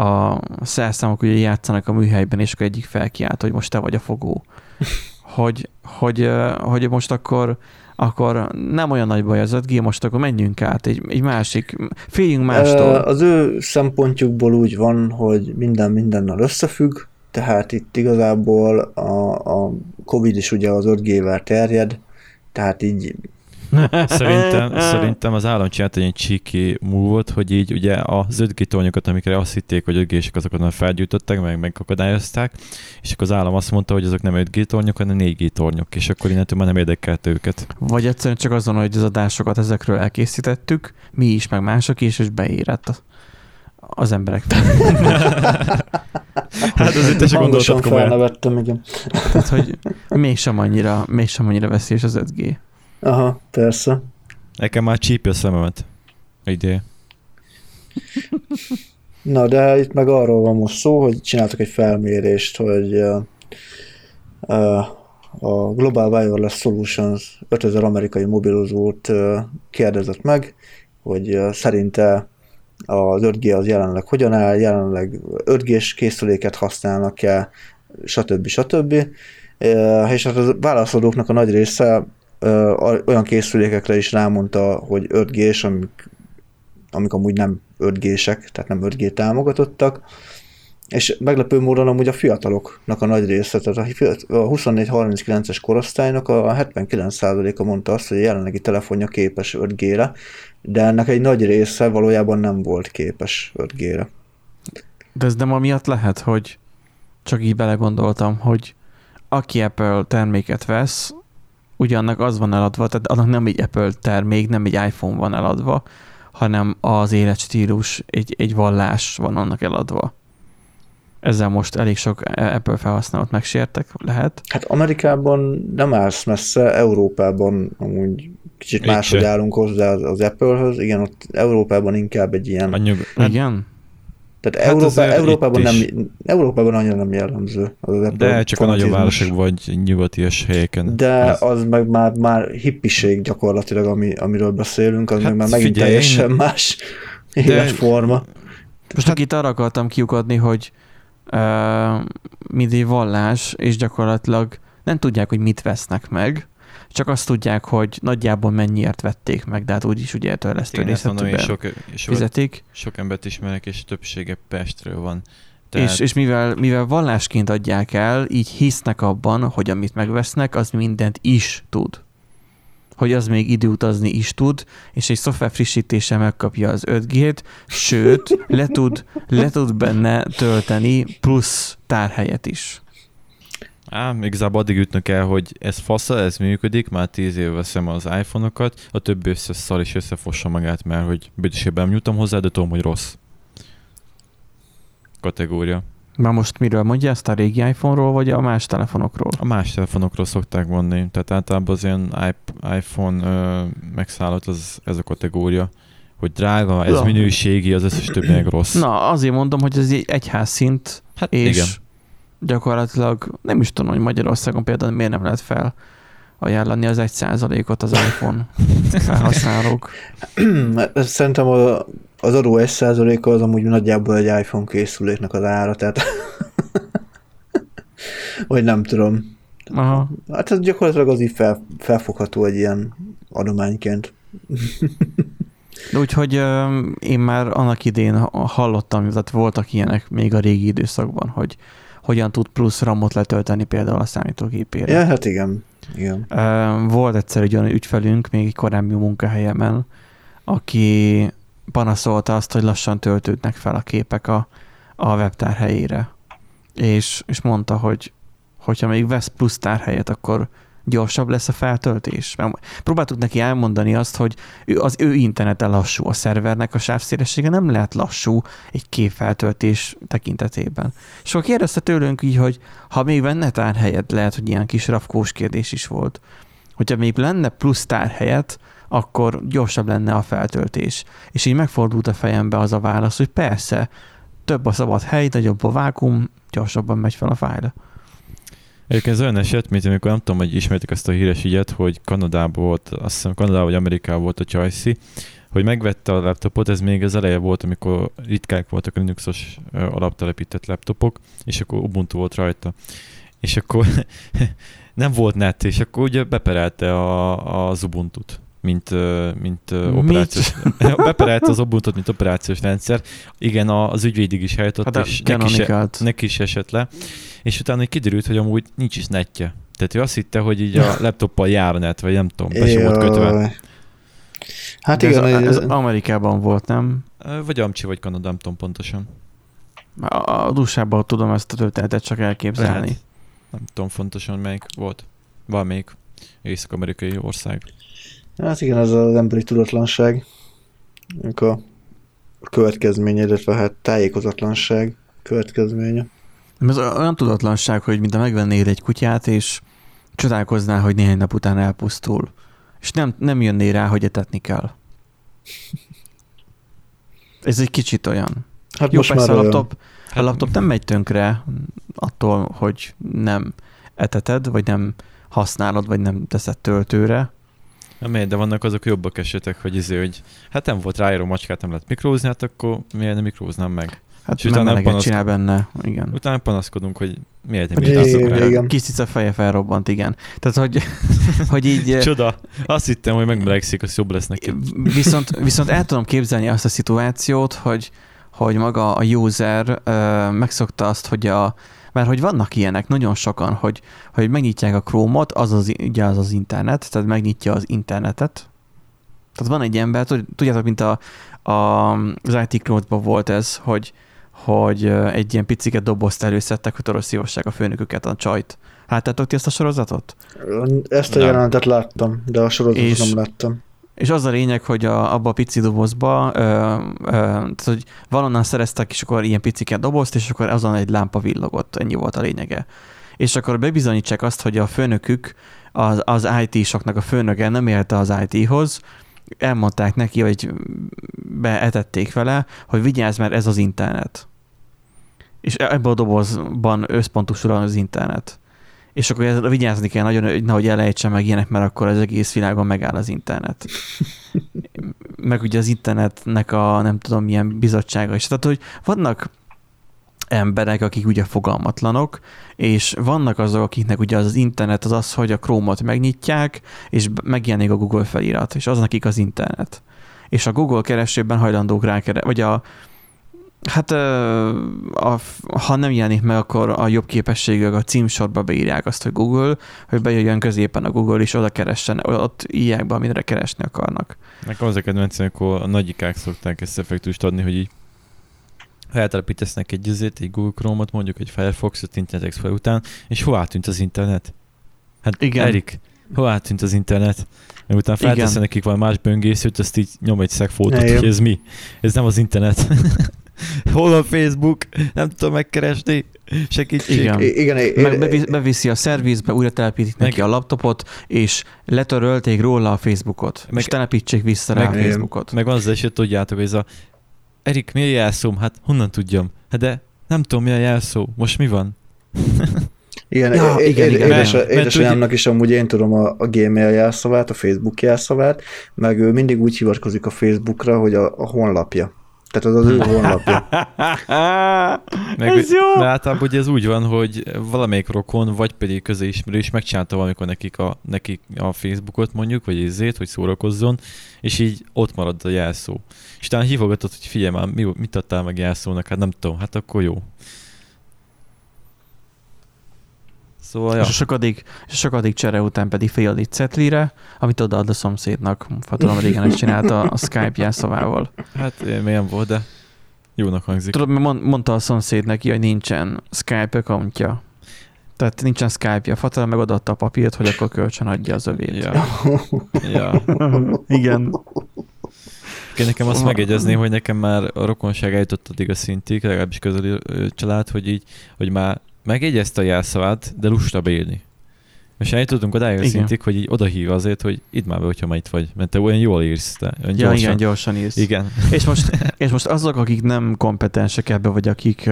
a szerszámok ugye játszanak a műhelyben, és akkor egyik felkiált, hogy most te vagy a fogó. hogy, hogy, hogy most akkor akkor nem olyan nagy baj az 5G, most akkor menjünk át egy, egy másik, féljünk mástól. Az ő szempontjukból úgy van, hogy minden mindennel összefügg, tehát itt igazából a, a Covid is ugye az 5G-vel terjed, tehát így szerintem, szerintem az állam csinált egy csíki múlvot, hogy így ugye az 5G tornyokat, amikre azt hitték, hogy 5 g azokat nem felgyújtották, meg megakadályozták, és akkor az állam azt mondta, hogy azok nem 5G tornyok, hanem 4G tornyok, és akkor innentől már nem érdekelte őket. Vagy egyszerűen csak azon, hogy az adásokat ezekről elkészítettük, mi is, meg mások is, és beérett az emberek. hát azért te se gondoltad komolyan. felnevettem, igen. Tehát, hogy mégsem annyira, mégsem annyira veszélyes az 5G. Aha, persze. Nekem már csípja a szememet. Idé. Na, de itt meg arról van most szó, hogy csináltak egy felmérést, hogy uh, uh, a Global Wireless Solutions 5000 amerikai mobilozót uh, kérdezett meg, hogy uh, szerinte az 5G az jelenleg hogyan áll, jelenleg 5G-s készüléket használnak-e, stb. stb. És hát a válaszadóknak a nagy része olyan készülékekre is rámondta, hogy 5G-s, amik, amik amúgy nem 5G-sek, tehát nem 5G támogatottak, és meglepő módon amúgy a fiataloknak a nagy része, tehát a 24-39-es korosztálynak a 79%-a mondta azt, hogy a jelenlegi telefonja képes 5G-re, de ennek egy nagy része valójában nem volt képes 5G-re. De ez nem amiatt lehet, hogy csak így belegondoltam, hogy aki Apple terméket vesz, ugyannak az van eladva, tehát annak nem egy Apple termék, nem egy iPhone van eladva, hanem az életstílus, egy, egy vallás van annak eladva. Ezzel most elég sok Apple felhasználót megsértek, lehet? Hát Amerikában nem állsz messze, Európában amúgy kicsit máshogy állunk hozzá az, Apple-höz. Igen, ott Európában inkább egy ilyen... A nyug... Igen? Tehát hát Európa, Európában, nem, Európában annyira nem jellemző az Apple De csak a nagyobb városok vagy nyugatias helyeken. De az, az meg már, már hippiség gyakorlatilag, ami, amiről beszélünk, az hát meg már megint figyelj, teljesen én... más életforma. Most hát, itt arra akartam kiukadni, hogy uh, mindig vallás, és gyakorlatilag nem tudják, hogy mit vesznek meg, csak azt tudják, hogy nagyjából mennyiért vették meg, de hát úgyis ugye törlesztő sok, fizetik. Sok embert ismerek, és többsége Pestről van. Tehát... És, és mivel, mivel vallásként adják el, így hisznek abban, hogy amit megvesznek, az mindent is tud. Hogy az még időutazni is tud, és egy szoftver frissítése megkapja az 5G-t, sőt, le tud, le tud benne tölteni plusz tárhelyet is. Á, igazából addig ütnök el, hogy ez fasza, ez működik, már tíz éve veszem az iPhone-okat, a többi összeszal és összefossa magát, mert hogy büdösében nyújtam hozzá, de tudom, hogy rossz. Kategória. Már most miről mondja ezt a régi iPhone-ról, vagy a más telefonokról? A más telefonokról szokták mondani, tehát általában az ilyen iPhone ö, megszállott az, ez a kategória hogy drága, ez ja. minőségi, az összes többi meg rossz. Na, azért mondom, hogy ez egy egyház szint, hát és igen gyakorlatilag nem is tudom, hogy Magyarországon például miért nem lehet fel ajánlani az egy százalékot az iPhone felhasználók. Szerintem a, az adó egy százaléka az amúgy nagyjából egy iPhone készüléknek az ára, tehát vagy nem tudom. Aha. Hát ez gyakorlatilag az így fel, felfogható egy ilyen adományként. De úgyhogy én már annak idén hallottam, tehát voltak ilyenek még a régi időszakban, hogy hogyan tud plusz ramot letölteni például a számítógépére. Ja, hát igen. Igen. Volt egyszer egy olyan ügyfelünk, még egy korábbi munkahelyemen, aki panaszolta azt, hogy lassan töltődnek fel a képek a, a webtár helyére. És, és mondta, hogy hogyha még vesz plusz tárhelyet, akkor gyorsabb lesz a feltöltés. Próbáltuk neki elmondani azt, hogy az ő internete lassú, a szervernek a sávszélessége nem lehet lassú egy képfeltöltés tekintetében. És akkor kérdezte tőlünk így, hogy ha még benne tárhelyet, lehet, hogy ilyen kis rafkós kérdés is volt, hogyha még lenne plusz tárhelyet, akkor gyorsabb lenne a feltöltés. És így megfordult a fejembe az a válasz, hogy persze, több a szabad hely, nagyobb a vákum, gyorsabban megy fel a fájla. Egyébként ez olyan eset, mint amikor nem tudom, hogy ismertek ezt a híres ügyet, hogy Kanadában volt, azt hiszem Kanadában vagy Amerikában volt a Csajci, hogy megvette a laptopot, ez még az eleje volt, amikor ritkák voltak a Linuxos alaptelepített laptopok, és akkor Ubuntu volt rajta. És akkor nem volt net, és akkor ugye beperelte a, az Ubuntu-t mint, mint operációs... Beperelte az ubuntu mint operációs rendszer. Igen, az ügyvédig is eljutott, hát és neki is, neki is esett le és utána kiderült, hogy amúgy nincs is netje. Tehát ő azt hitte, hogy így a laptoppal jár net, vagy nem tudom, be sem volt kötve. Hát igen, ez, ez, Amerikában volt, nem? Vagy Amcsi, vagy Kanada, nem tudom pontosan. A, a USA-ban tudom ezt a történetet csak elképzelni. Lehet. Nem tudom fontosan melyik volt. Valamelyik észak-amerikai ország. Hát igen, ez az emberi tudatlanság. A következménye, illetve hát tájékozatlanság következménye. Ez olyan tudatlanság, hogy mint megvennél egy kutyát, és csodálkoznál, hogy néhány nap után elpusztul. És nem, nem jönnél rá, hogy etetni kell. Ez egy kicsit olyan. Hát Jó, most persze már a olyan. laptop, a laptop nem megy tönkre attól, hogy nem eteted, vagy nem használod, vagy nem teszed töltőre. Na miért, de vannak azok jobbak esetek, hogy izé, hogy hát nem volt ráíró macskát, nem lehet mikrózni, hát akkor miért nem mikróznám meg? Hát És utána panaszkod- csinál benne, igen. Utána panaszkodunk, hogy miért nem igen, rá. igen. Kis cica feje felrobbant, igen. Tehát, hogy, hogy így... Csoda. Azt hittem, hogy megmelegszik, az jobb lesz neki. Viszont, viszont el tudom képzelni azt a szituációt, hogy, hogy maga a user ö, megszokta azt, hogy a mert hogy vannak ilyenek nagyon sokan, hogy, hogy megnyitják a Chrome-ot, az az, ugye az az internet, tehát megnyitja az internetet. Tehát van egy ember, tud- tudjátok, mint a, a, az IT Cloud-ban volt ez, hogy, hogy egy ilyen picike dobozt előszedtek, hogy toroszivassák a főnöküket, a csajt. Láttátok ti ezt a sorozatot? Ezt a Nem. jelenetet láttam, de a sorozatot És- nem láttam. És az a lényeg, hogy a, abba a pici dobozba, ö, ö, tehát, hogy valonnan szereztek, és akkor ilyen picike dobozt, és akkor azon egy lámpa villogott, ennyi volt a lényege. És akkor bebizonyítsák azt, hogy a főnökük, az, az IT-soknak a főnöke nem érte az IT-hoz, elmondták neki, hogy beetették vele, hogy vigyázz, mert ez az internet. És ebben a dobozban összpontosul az internet. És akkor ezzel vigyázni kell nagyon, hogy nehogy elejtsen meg ilyenek, mert akkor az egész világon megáll az internet. meg ugye az internetnek a nem tudom milyen bizottsága is. Tehát, hogy vannak emberek, akik ugye fogalmatlanok, és vannak azok, akiknek ugye az, az internet az az, hogy a Chrome-ot megnyitják, és megjelenik a Google felirat, és az nekik az internet. És a Google keresőben hajlandók rákeresni, vagy a Hát a, ha nem jelenik meg, akkor a jobb képességűek a címsorba beírják azt, hogy Google, hogy bejöjjön középen a Google, és oda keressen, ott írják be, amire keresni akarnak. Nekem az a kedvencem, amikor a nagyikák szokták ezt effektust adni, hogy így ha eltelepítesznek egy izét, egy Google Chrome-ot, mondjuk egy Firefox-ot Internet Explorer után, és hová tűnt az internet? Hát Igen. Erik, hová tűnt az internet? Mert utána Igen. feltesz nekik valami más böngészőt, azt így nyom egy szegfótot, hogy ez mi? Ez nem az internet. Hol a Facebook? Nem tudom megkeresni. Segítség. Igen. Igen, Meg bevi- beviszi a szervizbe, újra telepítik neki Meg- a laptopot, és letörölték róla a Facebookot. Meg- és telepítsék vissza rá meg- a Facebookot. Meg van az is, hogy tudjátok, ez a Erik, mi a jelszóm? Hát honnan tudjam? Hát de nem tudom, mi a jelszó. Most mi van? Igen, Ja, é- igen, igen, édes, mert- édesanyámnak is amúgy én tudom a, a Gmail jelszavát, a Facebook jelszavát, meg ő mindig úgy hivatkozik a Facebookra, hogy a, a honlapja. Tehát az az ő honlapja. Meg, Ez jó! De általában ugye ez úgy van, hogy valamelyik rokon, vagy pedig közismerős megcsinálta valamikor nekik a, nekik a Facebookot mondjuk, vagy izét, hogy szórakozzon, és így ott marad a jelszó. És utána hívogatod, hogy figyelj már, mi, mit adtál meg jelszónak? Hát nem tudom, hát akkor jó. Szóval, ja. És a sokadik, és a sokadik csere után pedig fél egy cetlire, amit odaad a szomszédnak. Ha tudom, régen ezt csinálta a Skype jelszavával. hát eh, milyen volt, de jónak hangzik. Tudod, mert mond, mondta a szomszéd neki, hogy nincsen Skype accountja. Tehát nincsen Skype-ja. Fatala meg odaadta a papírt, hogy akkor kölcsön adja az övét. Ja. ja. Igen. Én nekem azt megjegyezném, hogy nekem már a rokonság eljutott addig a szintig, legalábbis közeli család, hogy így, hogy már megjegyezte a jelszavát, de lusta beírni. Most eljutottunk odáig a szintig, hogy így odahív azért, hogy idd már be, hogyha már itt vagy. Mert te olyan jól írsz, te. Olyan Ja, gyorsan. igen, gyorsan írsz. igen. És most, és most azok, akik nem kompetensek ebbe, vagy akik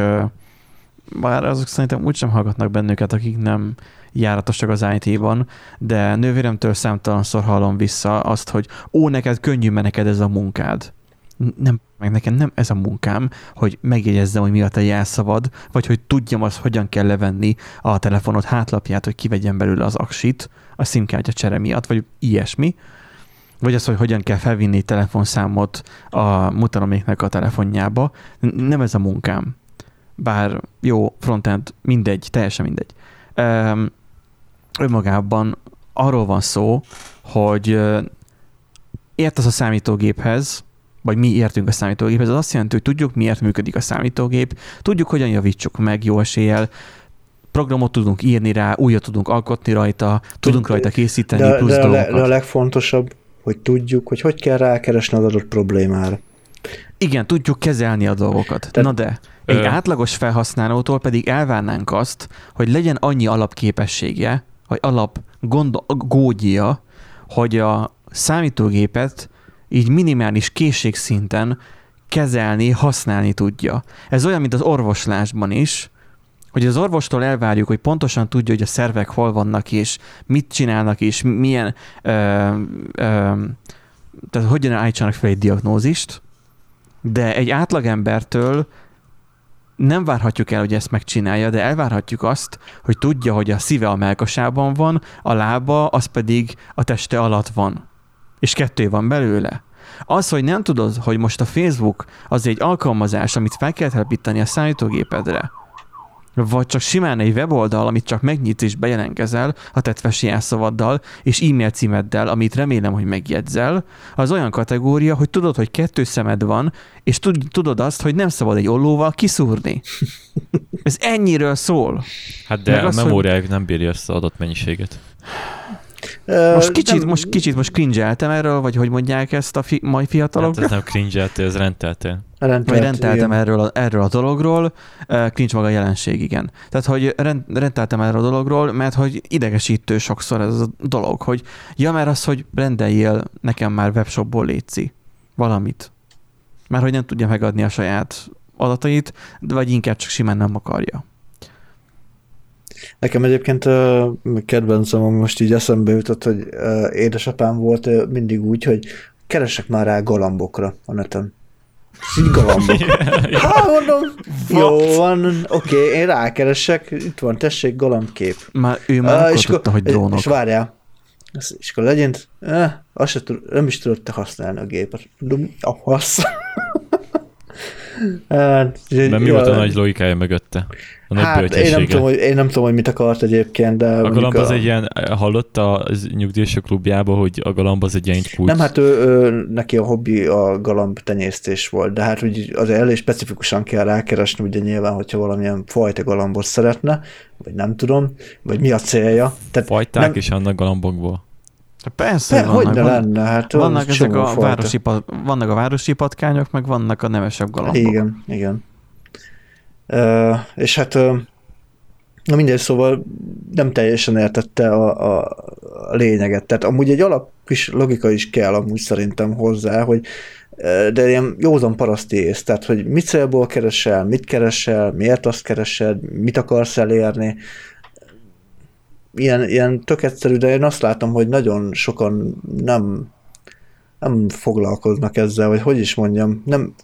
bár azok szerintem úgysem hallgatnak bennünket, akik nem járatosak az IT-ban, de nővéremtől számtalanszor hallom vissza azt, hogy ó, neked könnyű, mert neked ez a munkád. Nem, meg nekem nem ez a munkám, hogy megjegyezzem, hogy mi a te jelszavad, vagy hogy tudjam azt, hogyan kell levenni a telefonod hátlapját, hogy kivegyen belőle az aksit, a SIM-kártya csere miatt, vagy ilyesmi, vagy az, hogy hogyan kell felvinni telefonszámot a mutanoméknek a telefonjába. Nem ez a munkám. Bár jó, frontend, mindegy, teljesen mindegy. Um, önmagában arról van szó, hogy értesz a számítógéphez, vagy mi értünk a számítógéphez, az azt jelenti, hogy tudjuk, miért működik a számítógép, tudjuk, hogyan javítsuk meg jó eséllyel, programot tudunk írni rá, újat tudunk alkotni rajta, tudunk De- rajta készíteni De, plusz de, a dolgokat. de a legfontosabb, hogy tudjuk, hogy hogy kell rákeresni az adott problémára. Igen, tudjuk kezelni a dolgokat. Tehát- Na de, egy Ö. átlagos felhasználótól pedig elvárnánk azt, hogy legyen annyi alapképessége, vagy alap gond, hogy a számítógépet így minimális készségszinten kezelni, használni tudja. Ez olyan, mint az orvoslásban is, hogy az orvostól elvárjuk, hogy pontosan tudja, hogy a szervek hol vannak, és mit csinálnak, és milyen, ö, ö, tehát hogyan állítsanak fel egy diagnózist, de egy átlagembertől nem várhatjuk el, hogy ezt megcsinálja, de elvárhatjuk azt, hogy tudja, hogy a szíve a melkasában van, a lába, az pedig a teste alatt van. És kettő van belőle. Az, hogy nem tudod, hogy most a Facebook az egy alkalmazás, amit fel kell telepíteni a számítógépedre, vagy csak simán egy weboldal, amit csak megnyitsz és bejelentkezel a tetves jelszavaddal és e-mail címeddel, amit remélem, hogy megjegyzel, az olyan kategória, hogy tudod, hogy kettő szemed van, és tudod azt, hogy nem szabad egy ollóval kiszúrni. Ez ennyiről szól. Hát de Meg a az, hogy... nem bírja ezt az adatmennyiséget. Most kicsit, nem... most kicsit most cringe erről, vagy hogy mondják ezt a fi, mai fiatalok? Hát ez nem cringe ez rendeltél. Rendelt, vagy rendeltem erről a, erről a dologról, cringe maga a jelenség, igen. Tehát, hogy rend, rendeltem erről a dologról, mert hogy idegesítő sokszor ez a dolog, hogy ja, mert az, hogy rendeljél nekem már webshopból létszi valamit. Mert hogy nem tudja megadni a saját adatait, de vagy inkább csak simán nem akarja. Nekem egyébként uh, kedvencem, ami most így eszembe jutott, hogy uh, édesapám volt uh, mindig úgy, hogy keresek már rá galambokra a neten. Így galambok. Hát mondom, jó van, oké, okay, én rákeresek, itt van, tessék, galambkép. Már ő már uh, és akkor, hogy drónok. És várjál, és akkor legyen, eh, azt se tud, nem is tudod te használni a gépet. A hasz. Hát, Nem mi volt a nagy logikája mögötte? A nagy hát én nem, tudom, hogy, én nem tudom, hogy mit akart egyébként, de... A galamb az a... egy ilyen, hallott a nyugdíjasok klubjába, hogy a galamb az egy ilyen kulcs? Nem, hát ő, ő, neki a hobbi a galamb tenyésztés volt, de hát úgy azért elég specifikusan kell rákeresni, ugye nyilván, hogyha valamilyen fajta galambot szeretne, vagy nem tudom, vagy mi a célja. Tehát Fajták nem... is annak galambokból. Persze, De, vannak, hogy ne lenne, hát vannak ezek a városi, vannak a városi patkányok, meg vannak a nevesebb galambok. Igen, igen. Uh, és hát uh, na mindegy, szóval nem teljesen értette a, a, a lényeget. Tehát amúgy egy alap kis logika is kell amúgy szerintem hozzá, hogy de ilyen józan paraszti ész, tehát hogy mit célból keresel, mit keresel, miért azt keresed, mit akarsz elérni, ilyen, ilyen tök egyszerű, de én azt látom, hogy nagyon sokan nem, nem foglalkoznak ezzel, vagy hogy is mondjam, nem,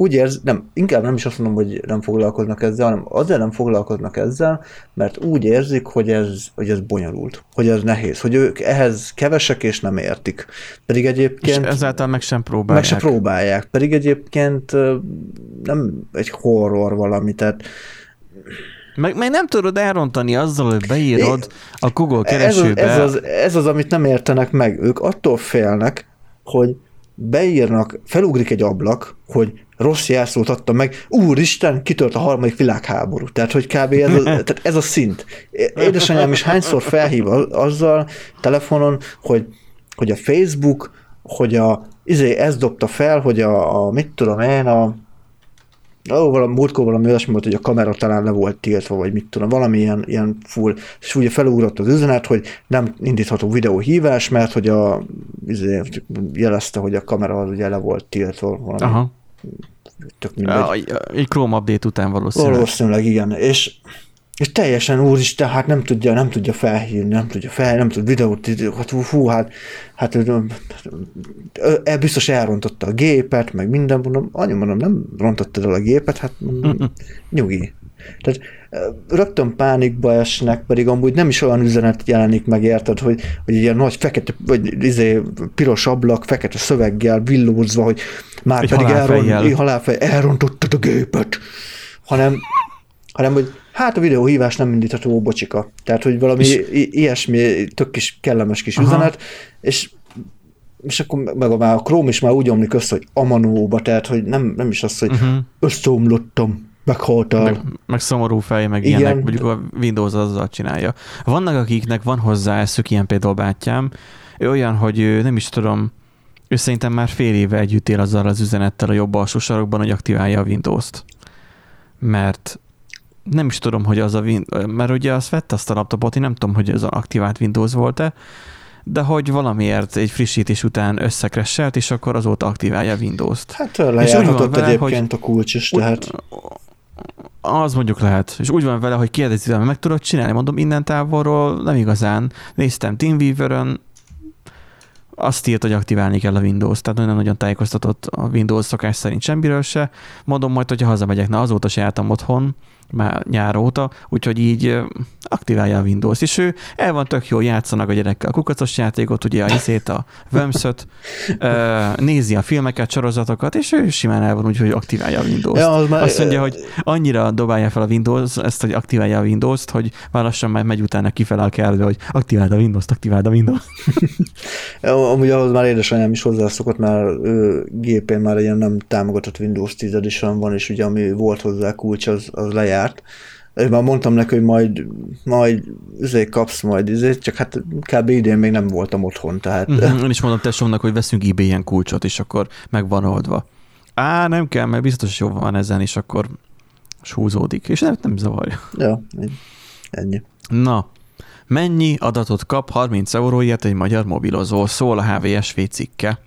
úgy érz, nem, inkább nem is azt mondom, hogy nem foglalkoznak ezzel, hanem azért nem foglalkoznak ezzel, mert úgy érzik, hogy ez, hogy ez bonyolult, hogy ez nehéz, hogy ők ehhez kevesek és nem értik. Pedig egyébként... És ezáltal meg sem próbálják. Meg sem próbálják. Pedig egyébként nem egy horror valami, tehát meg, meg nem tudod elrontani azzal, hogy beírod a Google keresőbe. Ez az, ez, az, ez az, amit nem értenek meg. Ők attól félnek, hogy beírnak, felugrik egy ablak, hogy rossz jelszót adta meg, úristen, kitört a harmadik világháború. Tehát, hogy kb. ez a, tehát ez a szint. Édesanyám is hányszor felhív azzal telefonon, hogy, hogy a Facebook, hogy a, izé, ez dobta fel, hogy a, a mit tudom én, a, ó, valami, múltkor valami olyasmi volt, hogy a kamera talán le volt tiltva, vagy mit tudom, valami ilyen, ilyen full, és ugye felugrott az üzenet, hogy nem indítható videóhívás, mert hogy a, izé, jelezte, hogy a kamera az ugye le volt tiltva, valami. Aha. Tök mindegy. Egy Chrome update után valószínűleg. Valószínűleg, igen. És és teljesen úristen, hát nem tudja, nem tudja felhívni, nem tudja fel, nem tud videót, hát hú, hát, hát ő, biztos elrontotta a gépet, meg minden, mondom, anyu, mondom, nem rontottad el a gépet, hát mondom, nyugi. Tehát rögtön pánikba esnek, pedig amúgy nem is olyan üzenet jelenik meg, érted, hogy, hogy ilyen nagy fekete, vagy izé, piros ablak, fekete szöveggel villózva, hogy már Egy pedig elron, halálfej, elrontottad a gépet, hanem, hanem hogy hát a videóhívás nem indítható, bocsika. Tehát, hogy valami és... ilyesmi tök kis kellemes kis Aha. üzenet, és és akkor meg a, a Chrome is már úgy omlik össze, hogy amanóba, tehát, hogy nem, nem is az, hogy uh-huh. összeomlottam, meghaltál. Meg, meg szomorú fej, meg Igen. ilyenek, mondjuk a Windows azzal csinálja. Vannak, akiknek van hozzá eszük, ilyen például bátyám, ő olyan, hogy nem is tudom, ő szerintem már fél éve együtt él azzal az üzenettel a jobb alsó sarokban, hogy aktiválja a Windows-t. Mert nem is tudom, hogy az a Win- mert ugye azt vette azt a laptopot, én nem tudom, hogy ez az aktivált Windows volt-e, de hogy valamiért egy frissítés után összekresselt, és akkor azóta aktiválja Windows-t. Hát lejárhatott egyébként hogy, a kulcs is, tehát... Az mondjuk lehet. És úgy van vele, hogy kérdezi, meg tudod csinálni. Mondom, innen távolról nem igazán. Néztem TeamViewer-ön, azt írt, hogy aktiválni kell a Windows, tehát nagyon nagyon tájékoztatott a Windows szokás szerint semmiről se. Mondom majd, hogyha hazamegyek, na azóta se jártam otthon, már nyár óta, úgyhogy így aktiválja a Windows. És ő el van tök jól játszanak a gyerekkel a kukacos játékot, ugye a iszét, a worms nézi a filmeket, sorozatokat, és ő simán el van úgy, hogy aktiválja a Windows-t. Ja, az már... Azt mondja, hogy annyira dobálja fel a Windows, ezt, hogy aktiválja a Windows-t, hogy már lassan már megy utána kifele a kellő, hogy aktiváld a Windows-t, aktiváld a Windows-t. ja, amúgy ahhoz már édesanyám is hozzászokott, már ő gépén már ilyen nem támogatott Windows 10 edition van, és ugye ami volt hozzá kulcs, az, az lejár járt. És már mondtam neki, hogy majd, majd izé kapsz majd izé, csak hát kb. idén még nem voltam otthon, tehát... Uh-huh. Én is mondom tesómnak, hogy veszünk ebay ilyen kulcsot, és akkor meg van oldva. Á, nem kell, mert biztos jó van ezen, és akkor húzódik, és nem, nem zavarja. Ja, ennyi. Na, mennyi adatot kap 30 euróért egy magyar mobilozó? Szól a HVSV cikke,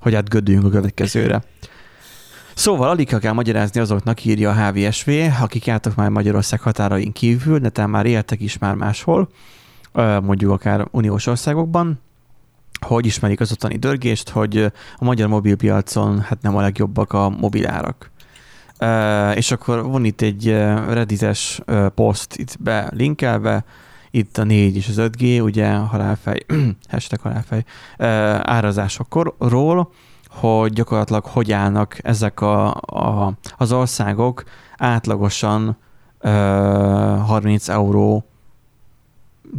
hogy átgödüljünk a következőre. Szóval alig kell magyarázni azoknak, írja a HVSV, akik jártak már Magyarország határain kívül, de talán már éltek is már máshol, mondjuk akár uniós országokban, hogy ismerik az ottani dörgést, hogy a magyar mobilpiacon hát nem a legjobbak a mobilárak. És akkor van itt egy reddites poszt itt belinkelve, itt a 4 és az 5G, ugye halálfej, hashtag halálfej, árazásokról, hogy gyakorlatilag hogy állnak ezek a, a, az országok átlagosan ö, 30 euró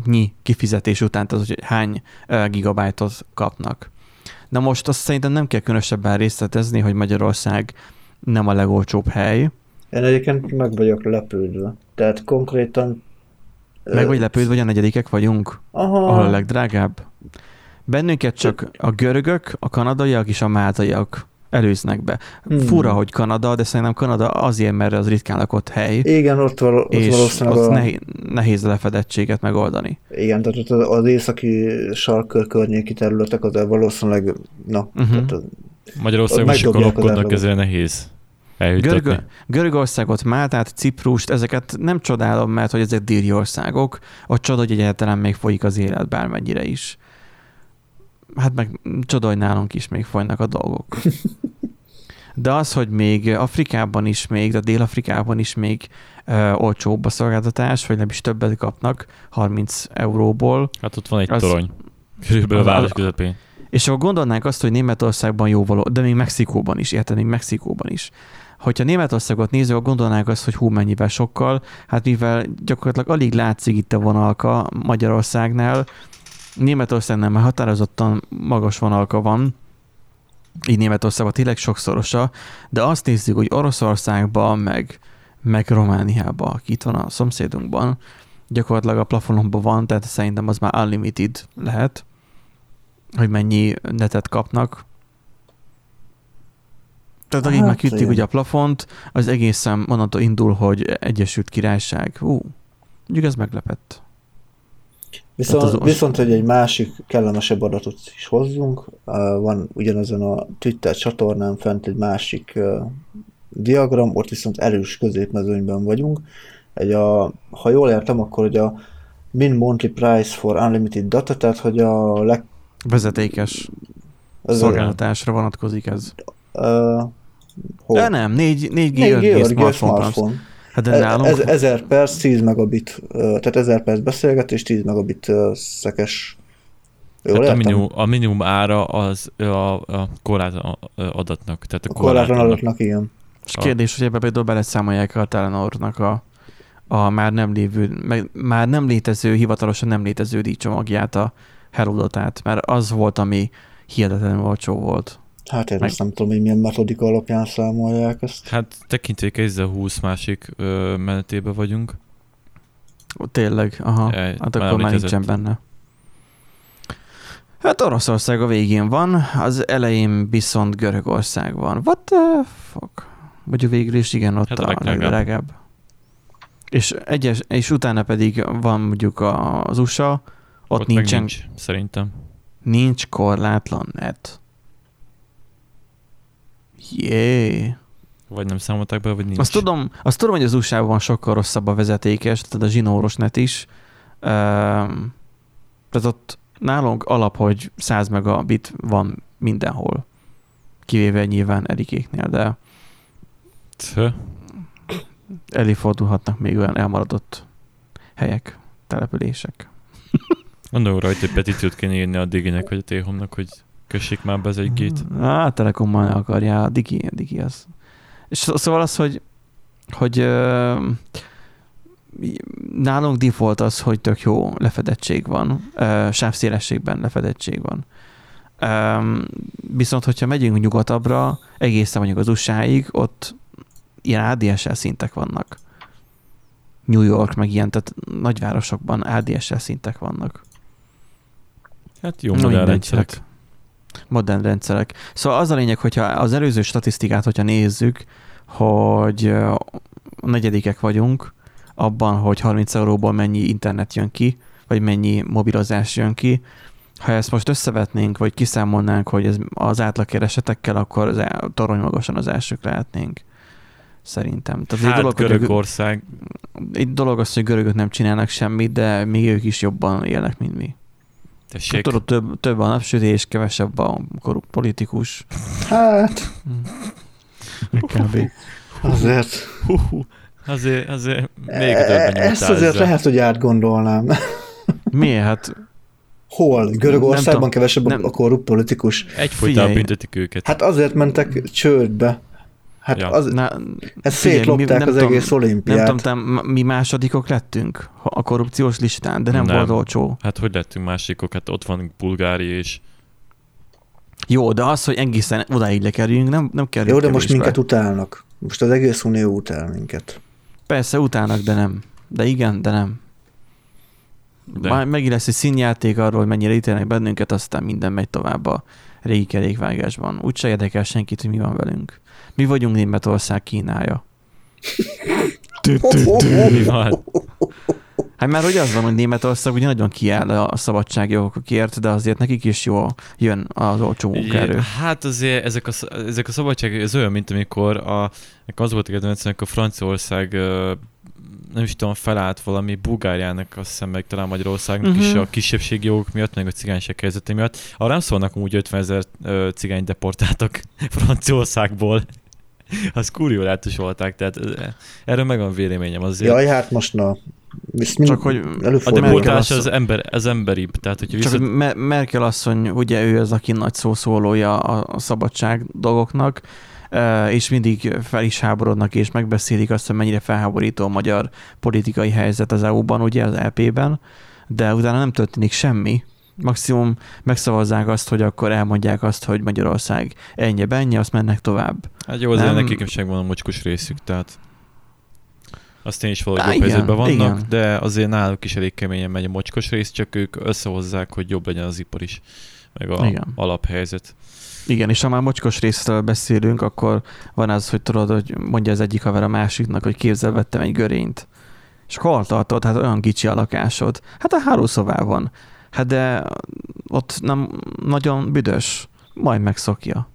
nyi kifizetés után, tehát hogy hány gigabájtot kapnak. Na most azt szerintem nem kell különösebben részletezni, hogy Magyarország nem a legolcsóbb hely. Én egyébként meg vagyok lepődve. Tehát konkrétan... Meg vagy lepődve, vagy a negyedikek vagyunk? Aha. Ahol a legdrágább? Bennünket csak a görögök, a kanadaiak és a máltaiak előznek be. Hmm. Fura, hogy Kanada, de szerintem Kanada azért, mert az ritkán lakott hely. Igen, ott, val- ott és valószínűleg ott a... nehéz, nehéz a lefedettséget megoldani. Igen, tehát ott az északi sarkör környéki területek az valószínűleg, na, uh-huh. tehát az, Magyarországon is alapkodnak, ezért nehéz. Görög, Görögországot, Máltát, Ciprust, ezeket nem csodálom, mert hogy ezek déli országok, ott csoda, hogy egyáltalán még folyik az élet bármennyire is hát meg csoda, hogy nálunk is még folynak a dolgok. De az, hogy még Afrikában is még, de Dél-Afrikában is még ö, olcsóbb a szolgáltatás, vagy nem is többet kapnak 30 euróból. Hát ott van egy az, torony. Körülbelül a város közepén. És akkor gondolnánk azt, hogy Németországban jó való, de még Mexikóban is, érted, még Mexikóban is. Hogyha Németországot nézzük, akkor gondolnánk azt, hogy hú, mennyivel sokkal, hát mivel gyakorlatilag alig látszik itt a vonalka Magyarországnál, Németországnál már határozottan magas vonalka van, így Németországban tényleg sokszorosa, de azt nézzük, hogy Oroszországban, meg, meg Romániában, aki itt van a szomszédunkban, gyakorlatilag a plafonomban van, tehát szerintem az már unlimited lehet, hogy mennyi netet kapnak. Tehát akik hát, már kitték ugye a plafont, az egészen onnantól indul, hogy Egyesült Királyság. Ú, mondjuk ez meglepett. Viszont, hát az viszont, hogy egy másik kellemesebb adatot is hozzunk, van ugyanezen a Twitter csatornán fent egy másik diagram, ott viszont erős középmezőnyben vagyunk. Egy a, ha jól értem, akkor hogy a min monthly price for unlimited data, tehát hogy a leg... Vezetékes ez szolgáltatásra vonatkozik ez. Uh, De nem, 4, 4 G, 4 G smartphone. smartphone. Hát de nálunk... Ez, 1000 perc, 10 megabit, tehát 1000 perc beszélgetés, 10 megabit szekes Jól tehát a minimum, a minimum ára az a, a korlát adatnak. Tehát a, a korlátlan adatnak, igen. És kérdés, hogy ebbe például beleszámolják a Telenornak a, a már nem lévő, meg, már nem létező, hivatalosan nem létező díjcsomagját, a Herodotát, mert az volt, ami hihetetlenül olcsó volt. Hát én Meg... ezt nem tudom, hogy milyen metodika alapján számolják ezt. Hát tekintve ezzel 20 másik ö, menetébe vagyunk. Tényleg, aha. E, hát akkor már nincsen benne. Hát Oroszország a végén van, az elején viszont Görögország van. What the fuck? Vagy végül is igen, ott hát a, a legdrágább. És, egyes, és utána pedig van mondjuk az USA, Ott, Ott meg nincsen, nincs, szerintem. nincs korlátlan net. Jé. Vagy nem számolták be, vagy nincs. Azt tudom, azt tudom, hogy az USA-ban van sokkal rosszabb a vezetékes, tehát a zsinóros net is. Um, tehát ott nálunk alap, hogy 100 megabit van mindenhol. Kivéve nyilván Erikéknél, de Tö. előfordulhatnak még olyan elmaradott helyek, települések. Gondolom rajta, hogy petíciót kéne írni a Diginek, vagy a T-Home-nak, hogy kössék már be az egy gét. Á, Telekommal akarja, a Digi, a Digi az. És szó- szóval az, hogy, hogy ö, nálunk default az, hogy tök jó lefedettség van, ö, sávszélességben lefedettség van. Ö, viszont, hogyha megyünk nyugatabbra, egészen mondjuk az USA-ig, ott ilyen ADSL szintek vannak. New York, meg ilyen, tehát nagyvárosokban ADSL szintek vannak. Hát jó Na, modern rendszerek. Szóval az a lényeg, hogyha az előző statisztikát, hogyha nézzük, hogy negyedikek vagyunk abban, hogy 30 euróból mennyi internet jön ki, vagy mennyi mobilozás jön ki. Ha ezt most összevetnénk, vagy kiszámolnánk, hogy ez az átlagkeresetekkel, akkor az el- torony magasan az elsők lehetnénk. Szerintem. Tehát Hát egy dolog, Görögország, egy dolog az, hogy görögök nem csinálnak semmit, de még ők is jobban élnek, mint mi. Tessék. Tudod, több, több a napsütés, kevesebb a korrupt politikus. Hát, Kb. azért. Hú, hú, azért, azért még E- többen Ezt azért ezzel. lehet, hogy átgondolnám. Miért? Hát Hol? Görögországban kevesebb Nem. a korrupt politikus? Egyfolytában büntetik őket. Hát azért mentek csődbe. Hát Ja. az, na, hát figyelj, szétlopták nem az tudom- egész nem olimpiát. tudom, te, m- mi másodikok lettünk a korrupciós listán, de nem, Nem. volt olcsó. Hát hogy lettünk másikok? Hát ott van Bulgária és Jó, de az, hogy egészen odáig lekerüljünk, nem, nem kerül Jó, de most minket utálnak. Most az egész unió utál minket. Persze, utálnak, de nem. De igen, de nem. De. De. Már megint lesz egy színjáték arról, hogy mennyire ítélnek bennünket, aztán minden megy tovább a régi kerékvágásban. Úgyse érdekel senkit, hogy mi van velünk. Mi vagyunk Németország Kínája. mi van? Hát már hogy az van, hogy Németország ugye nagyon kiáll a szabadságjogokért, de azért nekik is jó jön az olcsó munkaerő. Hát azért ezek a, ezek a szabadságok, ez olyan, mint amikor a, az volt a amikor Franciaország nem is tudom, felállt valami Bulgáriának, azt hiszem meg talán Magyarországnak uh-huh. is Mhm. a kisebbségi jogok miatt, meg a cigányság helyzete miatt. Arra nem szólnak úgy 50 ezer cigány deportáltak Franciaországból. Az kuriolátus volták, tehát erről megvan véleményem azért. Jaj, hát most na. Mind Csak hogy a azt- az, ember, az emberibb, tehát hogyha Csak hogy Me- Merkel asszony, ugye ő az, aki nagy szószólója a, a szabadság dolgoknak, és mindig fel is háborodnak, és megbeszélik azt, hogy mennyire felháborító a magyar politikai helyzet az EU-ban, ugye az EP-ben, de utána nem történik semmi. Maximum megszavazzák azt, hogy akkor elmondják azt, hogy Magyarország ennyi ennyi, azt mennek tovább. Hát jó, azért nekik is megvan a mocskos részük, tehát azt én is valahogy jobb igen, helyzetben vannak, igen. de azért náluk is elég keményen megy a mocskos rész, csak ők összehozzák, hogy jobb legyen az ipar is, meg a Igen. alaphelyzet. Igen, és ha már mocskos részről beszélünk, akkor van az, hogy tudod, hogy mondja az egyik haver a másiknak, hogy képzel, vettem egy görényt. És hol tartod? Hát olyan kicsi a lakásod. Hát a hálószobában. Hát de ott nem nagyon büdös. Majd megszokja.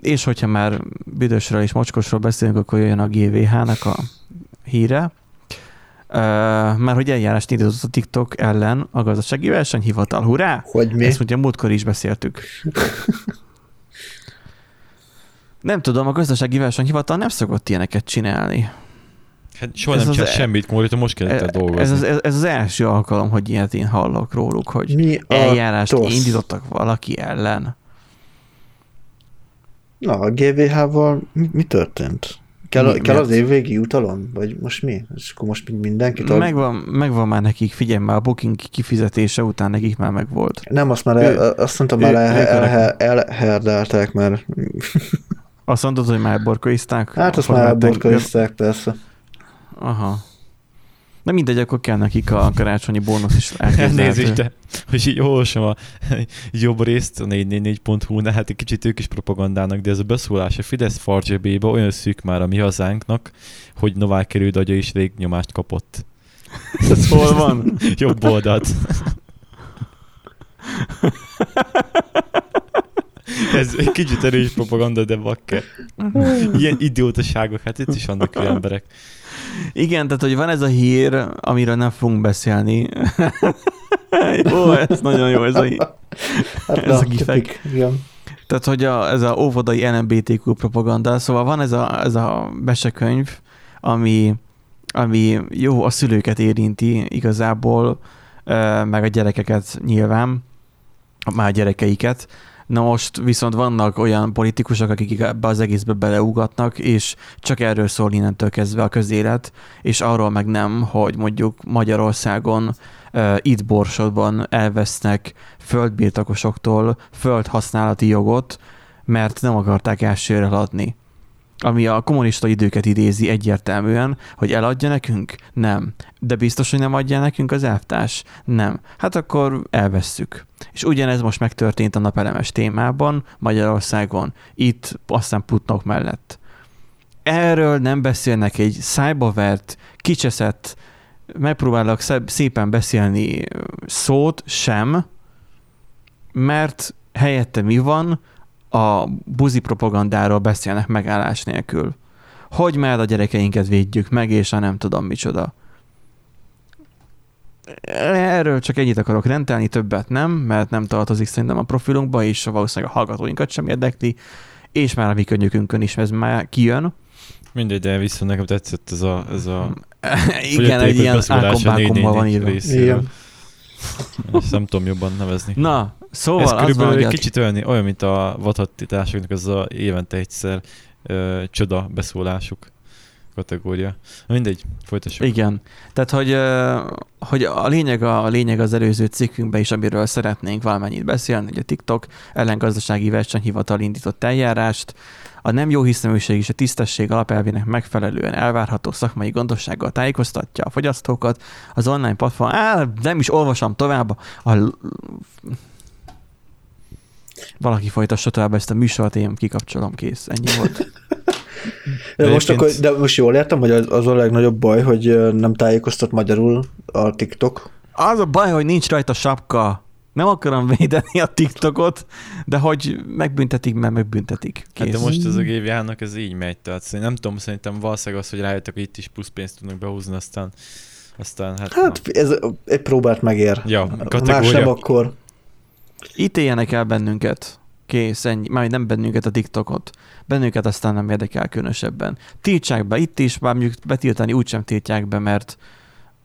És hogyha már büdösről és mocskosról beszélünk, akkor jön a GVH-nak a híre. Mert hogy eljárást indított a TikTok ellen a gazdasági versenyhivatal. Hurrá! Hogy mi? Ezt ugye múltkor is beszéltük. Nem tudom, a gazdasági versenyhivatal nem szokott ilyeneket csinálni. Hát soha Ez nem csinál e- semmit, konkrétan most kezdett el dolgozni. Ez az, ez, ez az első alkalom, hogy ilyet én hallok róluk, hogy Mi eljárást TOSZ? indítottak valaki ellen. Na, a GVH-val mi, mi történt? Kell, Mi- kell az évvégi jutalom? Vagy most mi? És akkor most mindenki tud? Megvan, megvan már nekik, figyelj már, a booking kifizetése után nekik már megvolt. Nem, azt már Ő- el, azt mondtam, már ő- el, el, el, mert Azt mondod, hogy már borkoizták? hát azt már elborkolizták, persze. Aha. De mindegy, akkor kell nekik a karácsonyi bónusz is Elnézést, elképzelhető. de hogy így olvasom a jobb részt a 444.hu-nál, hát egy kicsit ők is propagandának, de ez a beszólás a Fidesz farzsebébe olyan szűk már a mi hazánknak, hogy Novák került agya is rég nyomást kapott. Ez hol van? Jobb oldalt. Ez egy kicsit erős propaganda, de bakker. Ilyen idiótaságok, hát itt is vannak olyan emberek. Igen, tehát hogy van ez a hír, amiről nem fogunk beszélni. jó, ez nagyon jó, ez a hír. Hát Ez a gifek. Igen. Tehát, hogy a, ez a óvodai LMBTQ propaganda, szóval van ez a, ez a mesekönyv, ami, ami jó, a szülőket érinti igazából, meg a gyerekeket nyilván, már a gyerekeiket. Na most viszont vannak olyan politikusok, akik ebbe az egészbe beleugatnak, és csak erről szól innentől kezdve a közélet, és arról meg nem, hogy mondjuk Magyarországon itt Borsodban elvesznek földbirtokosoktól földhasználati jogot, mert nem akarták elsőre adni. Ami a kommunista időket idézi egyértelműen, hogy eladja nekünk? Nem. De biztos, hogy nem adja nekünk az elvtárs? Nem. Hát akkor elvesszük. És ugyanez most megtörtént a napelemes témában Magyarországon, itt aztán putnok mellett. Erről nem beszélnek egy szájbavert, kicseszett, megpróbálok szépen beszélni szót sem, mert helyette mi van, a buzi propagandáról beszélnek megállás nélkül. Hogy már a gyerekeinket védjük meg, és a nem tudom micsoda. Erről csak ennyit akarok rendelni, többet nem, mert nem tartozik szerintem a profilunkba, és valószínűleg a hallgatóinkat sem érdekli, és már a mi könnyükünkön is ez már kijön. Mindegy, de viszont nekem tetszett ez a, ez a Igen, egy ilyen ákombákommal van 444 írva. Igen. Ezt nem tudom jobban nevezni. Na, szóval ez van, körülbelül egy a- kicsit olyan, olyan mint a vadhatításoknak az a évente egyszer ö, csoda beszólásuk kategória. Mindegy, folytassuk. Igen. Tehát, hogy, hogy a lényeg, a lényeg az előző cikkünkben is, amiről szeretnénk valamennyit beszélni, hogy a TikTok ellengazdasági versenyhivatal indított eljárást, a nem jó hiszeműség és a tisztesség alapelvének megfelelően elvárható szakmai gondossággal tájékoztatja a fogyasztókat. Az online platform, á, nem is olvasom tovább, a, valaki folytassa tovább ezt a műsort, én kikapcsolom, kész, ennyi volt. De most, akkor, de most jól értem, hogy az, az a legnagyobb baj, hogy nem tájékoztat magyarul a TikTok. Az a baj, hogy nincs rajta sapka. Nem akarom védeni a TikTokot, de hogy megbüntetik, mert megbüntetik. Kész. Hát de most ez a GVH-nak ez így megy, tehát nem tudom, szerintem valószínűleg az, hogy rájöttek, hogy itt is plusz pénzt tudnak behúzni, aztán, aztán hát, Hát ez egy próbát megér. Ja, Ha Más kategória. nem, akkor Ítéljenek el bennünket. Kész, ennyi. Már nem bennünket a TikTokot. Bennünket aztán nem érdekel különösebben. Tiltsák be itt is, bár mondjuk betiltani úgysem tiltják be, mert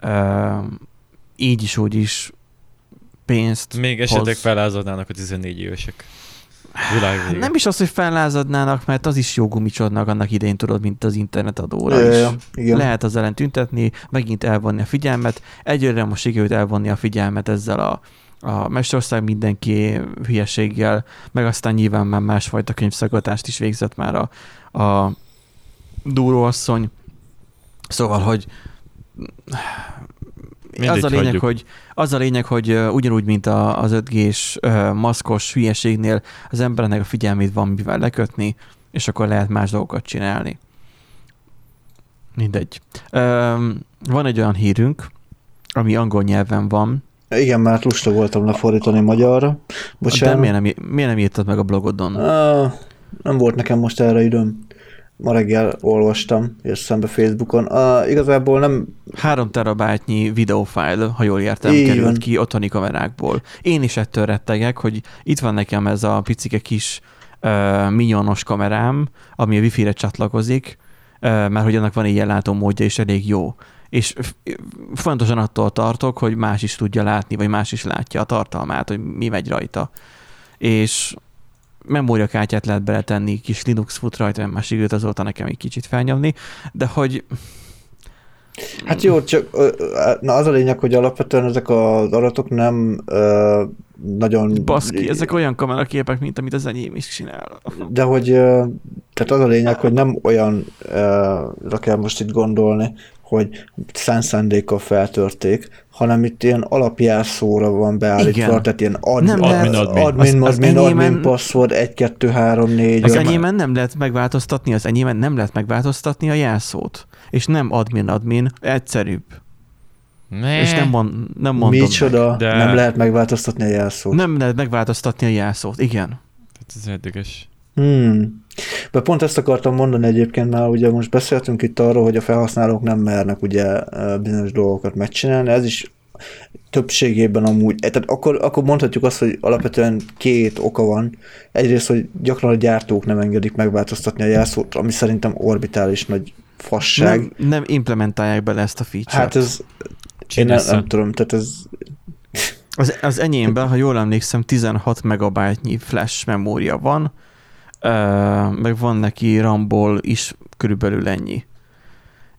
uh, így is, úgy is pénzt még esetleg hoz. felázadnának a 14 évesek. Világ vége. Nem is az, hogy fellázadnának, mert az is jó gumicsodnak annak idején, tudod, mint az internetadóra Ja, is. ja, igen. Lehet az ellen tüntetni, megint elvonni a figyelmet. Egyőre most sikerült elvonni a figyelmet ezzel a, a Mesterország mindenki hülyeséggel, meg aztán nyilván már másfajta könyvszagatást is végzett már a, a Dúró-asszony. Szóval, hogy Mindegy, az a lényeg, hagyjuk. hogy, az a lényeg, hogy ugyanúgy, mint a, az 5G-s ö, maszkos hülyeségnél, az embernek a figyelmét van mivel lekötni, és akkor lehet más dolgokat csinálni. Mindegy. Van egy olyan hírünk, ami angol nyelven van, Igen, mert lusta voltam lefordítani magyarra. de Bocsánat. miért nem, miért nem írtad meg a blogodon? Ah, nem volt nekem most erre időm. Ma reggel olvastam, és szembe Facebookon. Ah, igazából nem... Három terabájtnyi videófájl, ha jól értem, Így került ki otthoni kamerákból. Én is ettől rettegek, hogy itt van nekem ez a picike kis uh, minyonos kamerám, ami a wifi-re csatlakozik, uh, mert hogy annak van egy ellátó módja, és elég jó. És fontosan attól tartok, hogy más is tudja látni, vagy más is látja a tartalmát, hogy mi megy rajta. És memóriakártyát lehet beletenni, kis Linux fut rajta, már sikerült azóta nekem egy kicsit felnyomni, de hogy Hát jó, csak na az a lényeg, hogy alapvetően ezek az adatok nem ö, nagyon... Baszki, ezek olyan kameraképek, mint amit az enyém is csinál. De hogy, tehát az a lényeg, hogy nem olyan, ö, kell most itt gondolni, hogy száz szándékkal feltörték, hanem itt ilyen alapjelszóra van beállítva, Igen. tehát ilyen ad, Nem ad, lehet- Admin, admin, Az- az admin, admin, enyémen- password 1, 2, 3, 4, Az enyémen nem lehet megváltoztatni, az enyémen nem lehet megváltoztatni a jelszót. És nem admin-admin, egyszerűbb. Ne. És nem, mond, nem mondom Micsoda, meg. De- nem lehet megváltoztatni a jelszót. Nem lehet megváltoztatni a jelszót, igen. Ez érdekes. Hmm. De pont ezt akartam mondani egyébként, mert ugye most beszéltünk itt arról, hogy a felhasználók nem mernek ugye bizonyos dolgokat megcsinálni, ez is többségében amúgy, e, tehát akkor, akkor mondhatjuk azt, hogy alapvetően két oka van. Egyrészt, hogy gyakran a gyártók nem engedik megváltoztatni a jelszót, ami szerintem orbitális nagy fasság. Nem, nem implementálják bele ezt a feature-t. hát ez, én nem, nem tudom, tehát ez Az, az enyémben, ha jól emlékszem, 16 megabájtnyi flash memória van, meg van neki RAM-ból is körülbelül ennyi.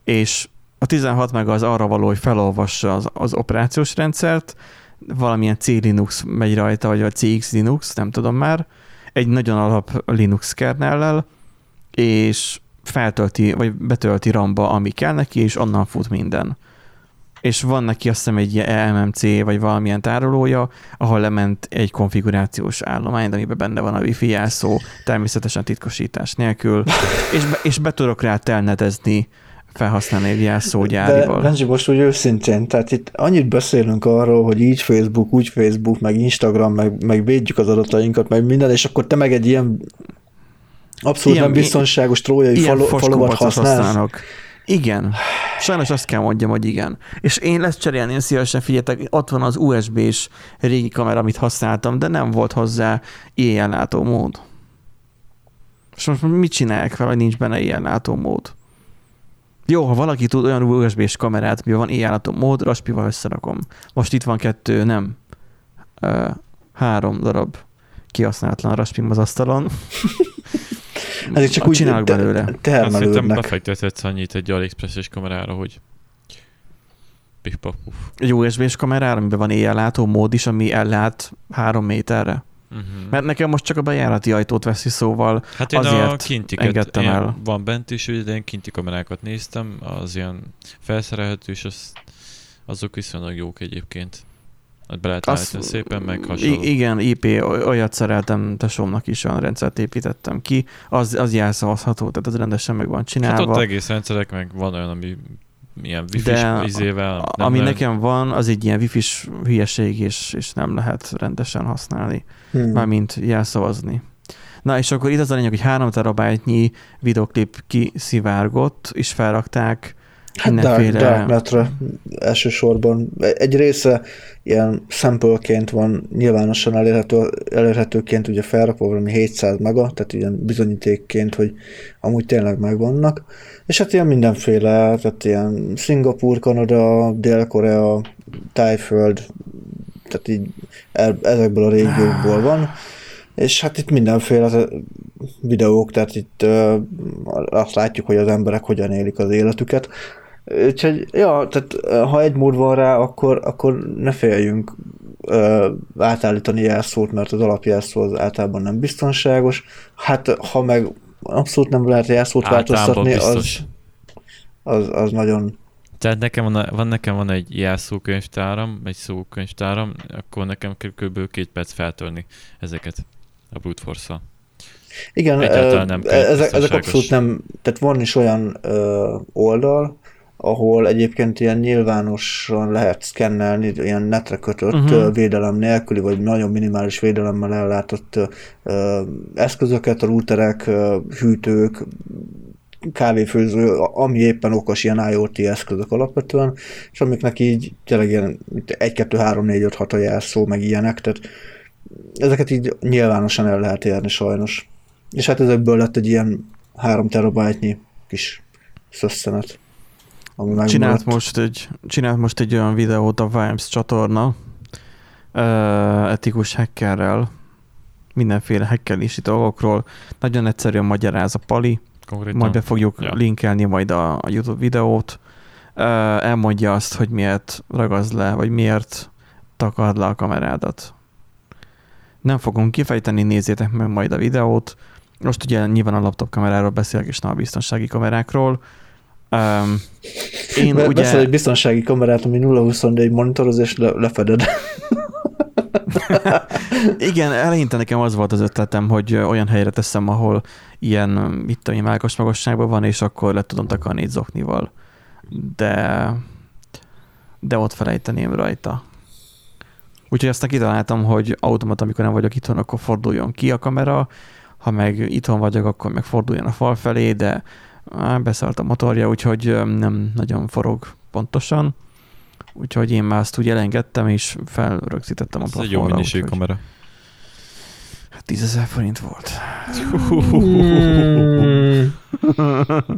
És a 16 meg az arra való, hogy felolvassa az, az operációs rendszert, valamilyen C Linux megy rajta, vagy a CX Linux, nem tudom már, egy nagyon alap Linux kernellel, és feltölti, vagy betölti RAM-ba, ami kell neki, és onnan fut minden és van neki azt hiszem egy ilyen MMC vagy valamilyen tárolója, ahol lement egy konfigurációs állomány, amiben benne van a wifi jelszó, természetesen titkosítás nélkül, és, be, és be tudok rá telnetezni felhasználni egy De jelszógyárival. Benji, most úgy őszintén, tehát itt annyit beszélünk arról, hogy így Facebook, úgy Facebook, meg Instagram, meg, meg védjük az adatainkat, meg minden, és akkor te meg egy ilyen abszolút Ilyen- nem biztonságos trójai falu, foskopacot használsz. használok. Igen. Sajnos azt kell mondjam, hogy igen. És én lesz cserélni szívesen, figyeljetek, ott van az USB-s régi kamera, amit használtam, de nem volt hozzá éjjellátó mód. És most mit csinálják vele, hogy nincs benne éjjellátó mód? Jó, ha valaki tud olyan USB-s kamerát, amiben van éjjellátó mód, Raspival összerakom. Most itt van kettő, nem. Ö, három darab kihasználatlan Raspim az asztalon. Ezek csak úgy csinálok belőle. Hát szerintem termelődnek. befektethetsz annyit egy AliExpress-es kamerára, hogy pif paf puf. egy USB-s kamerára, amiben van éjjellátó mód is, ami ellát három méterre. Uh-huh. Mert nekem most csak a bejárati ajtót veszi, szóval Hát én a azért kintiket, engedtem én el. van bent is, de én kinti kamerákat néztem, az ilyen felszerelhető, és az, azok viszonylag jók egyébként. Hát be lehet Azt- szépen, meg hasonló. igen, IP, oly- olyat szereltem, tesómnak is olyan rendszert építettem ki, az, az jelszavazható, tehát az rendesen meg van Hát csinálva. ott egész rendszerek, meg van olyan, ami ilyen wifi De izével. A- nem ami lehet- nekem van, az egy ilyen wifi-s hülyeség, és, és nem lehet rendesen használni, Hmm. mármint jelszavazni. Na és akkor itt az a lényeg, hogy 3 terabájtnyi videoklip kiszivárgott, és felrakták Hát dark, mindenféle... Darknetre elsősorban. Egy része ilyen sample-ként van nyilvánosan elérhető, elérhetőként ugye felrakva valami 700 mega, tehát ilyen bizonyítékként, hogy amúgy tényleg megvannak. És hát ilyen mindenféle, tehát ilyen Szingapur, Kanada, Dél-Korea, Tájföld, tehát így el, ezekből a régiókból van. És hát itt mindenféle videók, tehát itt azt látjuk, hogy az emberek hogyan élik az életüket. Úgyhogy, ja, tehát ha egy mód van rá, akkor, akkor ne féljünk ö, átállítani jelszót, mert az alapjelszó az általában nem biztonságos. Hát ha meg abszolút nem lehet jelszót változtatni, az, az, az nagyon... Tehát nekem van, van, nekem van egy jelszókönyvtáram, egy szókönyvtáram, akkor nekem kell kb. két perc feltörni ezeket a brute force Igen, Egyáltalán nem ezek, ezek abszolút nem, tehát van is olyan ö, oldal, ahol egyébként ilyen nyilvánosan lehet szkennelni, ilyen netre kötött uh-huh. védelem nélküli, vagy nagyon minimális védelemmel ellátott ö, eszközöket, a routerek, ö, hűtők, kávéfőző, ami éppen okos ilyen IoT eszközök alapvetően, és amiknek így tényleg ilyen 1, 2, 3, 4, 5, 6 a jelszó, meg ilyenek, tehát ezeket így nyilvánosan el lehet érni sajnos. És hát ezekből lett egy ilyen 3 terabájtnyi kis szösszenet, ami megmaradt. Csinált most, egy, csinált most egy olyan videót a Vimes csatorna etikus hackerrel, mindenféle hackelési dolgokról. Nagyon egyszerűen magyaráz a Pali, Konkrétan. majd be fogjuk Ja. linkelni majd a, a YouTube videót. Ö, elmondja azt, hogy miért ragaz le, vagy miért takard le a kamerádat. Nem fogom kifejteni, nézzétek meg majd a videót. Most ugye nyilván a laptop kameráról beszélek, és nem a biztonsági kamerákról. Um, én Be- ugye... Veszel egy biztonsági kamerát, ami 0-24 monitoroz, és le, lefeded. Igen, eleinte nekem az volt az ötletem, hogy olyan helyre teszem, ahol ilyen, mit tudom én, mágos magasságban van, és akkor le tudom takarni egy zoknival. De de ott felejteném rajta. Úgyhogy aztán kitaláltam, hogy automat, amikor nem vagyok itthon, akkor forduljon ki a kamera, ha meg itthon vagyok, akkor meg forduljon a fal felé, de á, beszart a motorja, úgyhogy nem nagyon forog pontosan. Úgyhogy én már azt úgy elengedtem, és felrögzítettem a Ez egy jó plafonra. minőségű úgyhogy- kamera. Hát 10 ezer forint volt.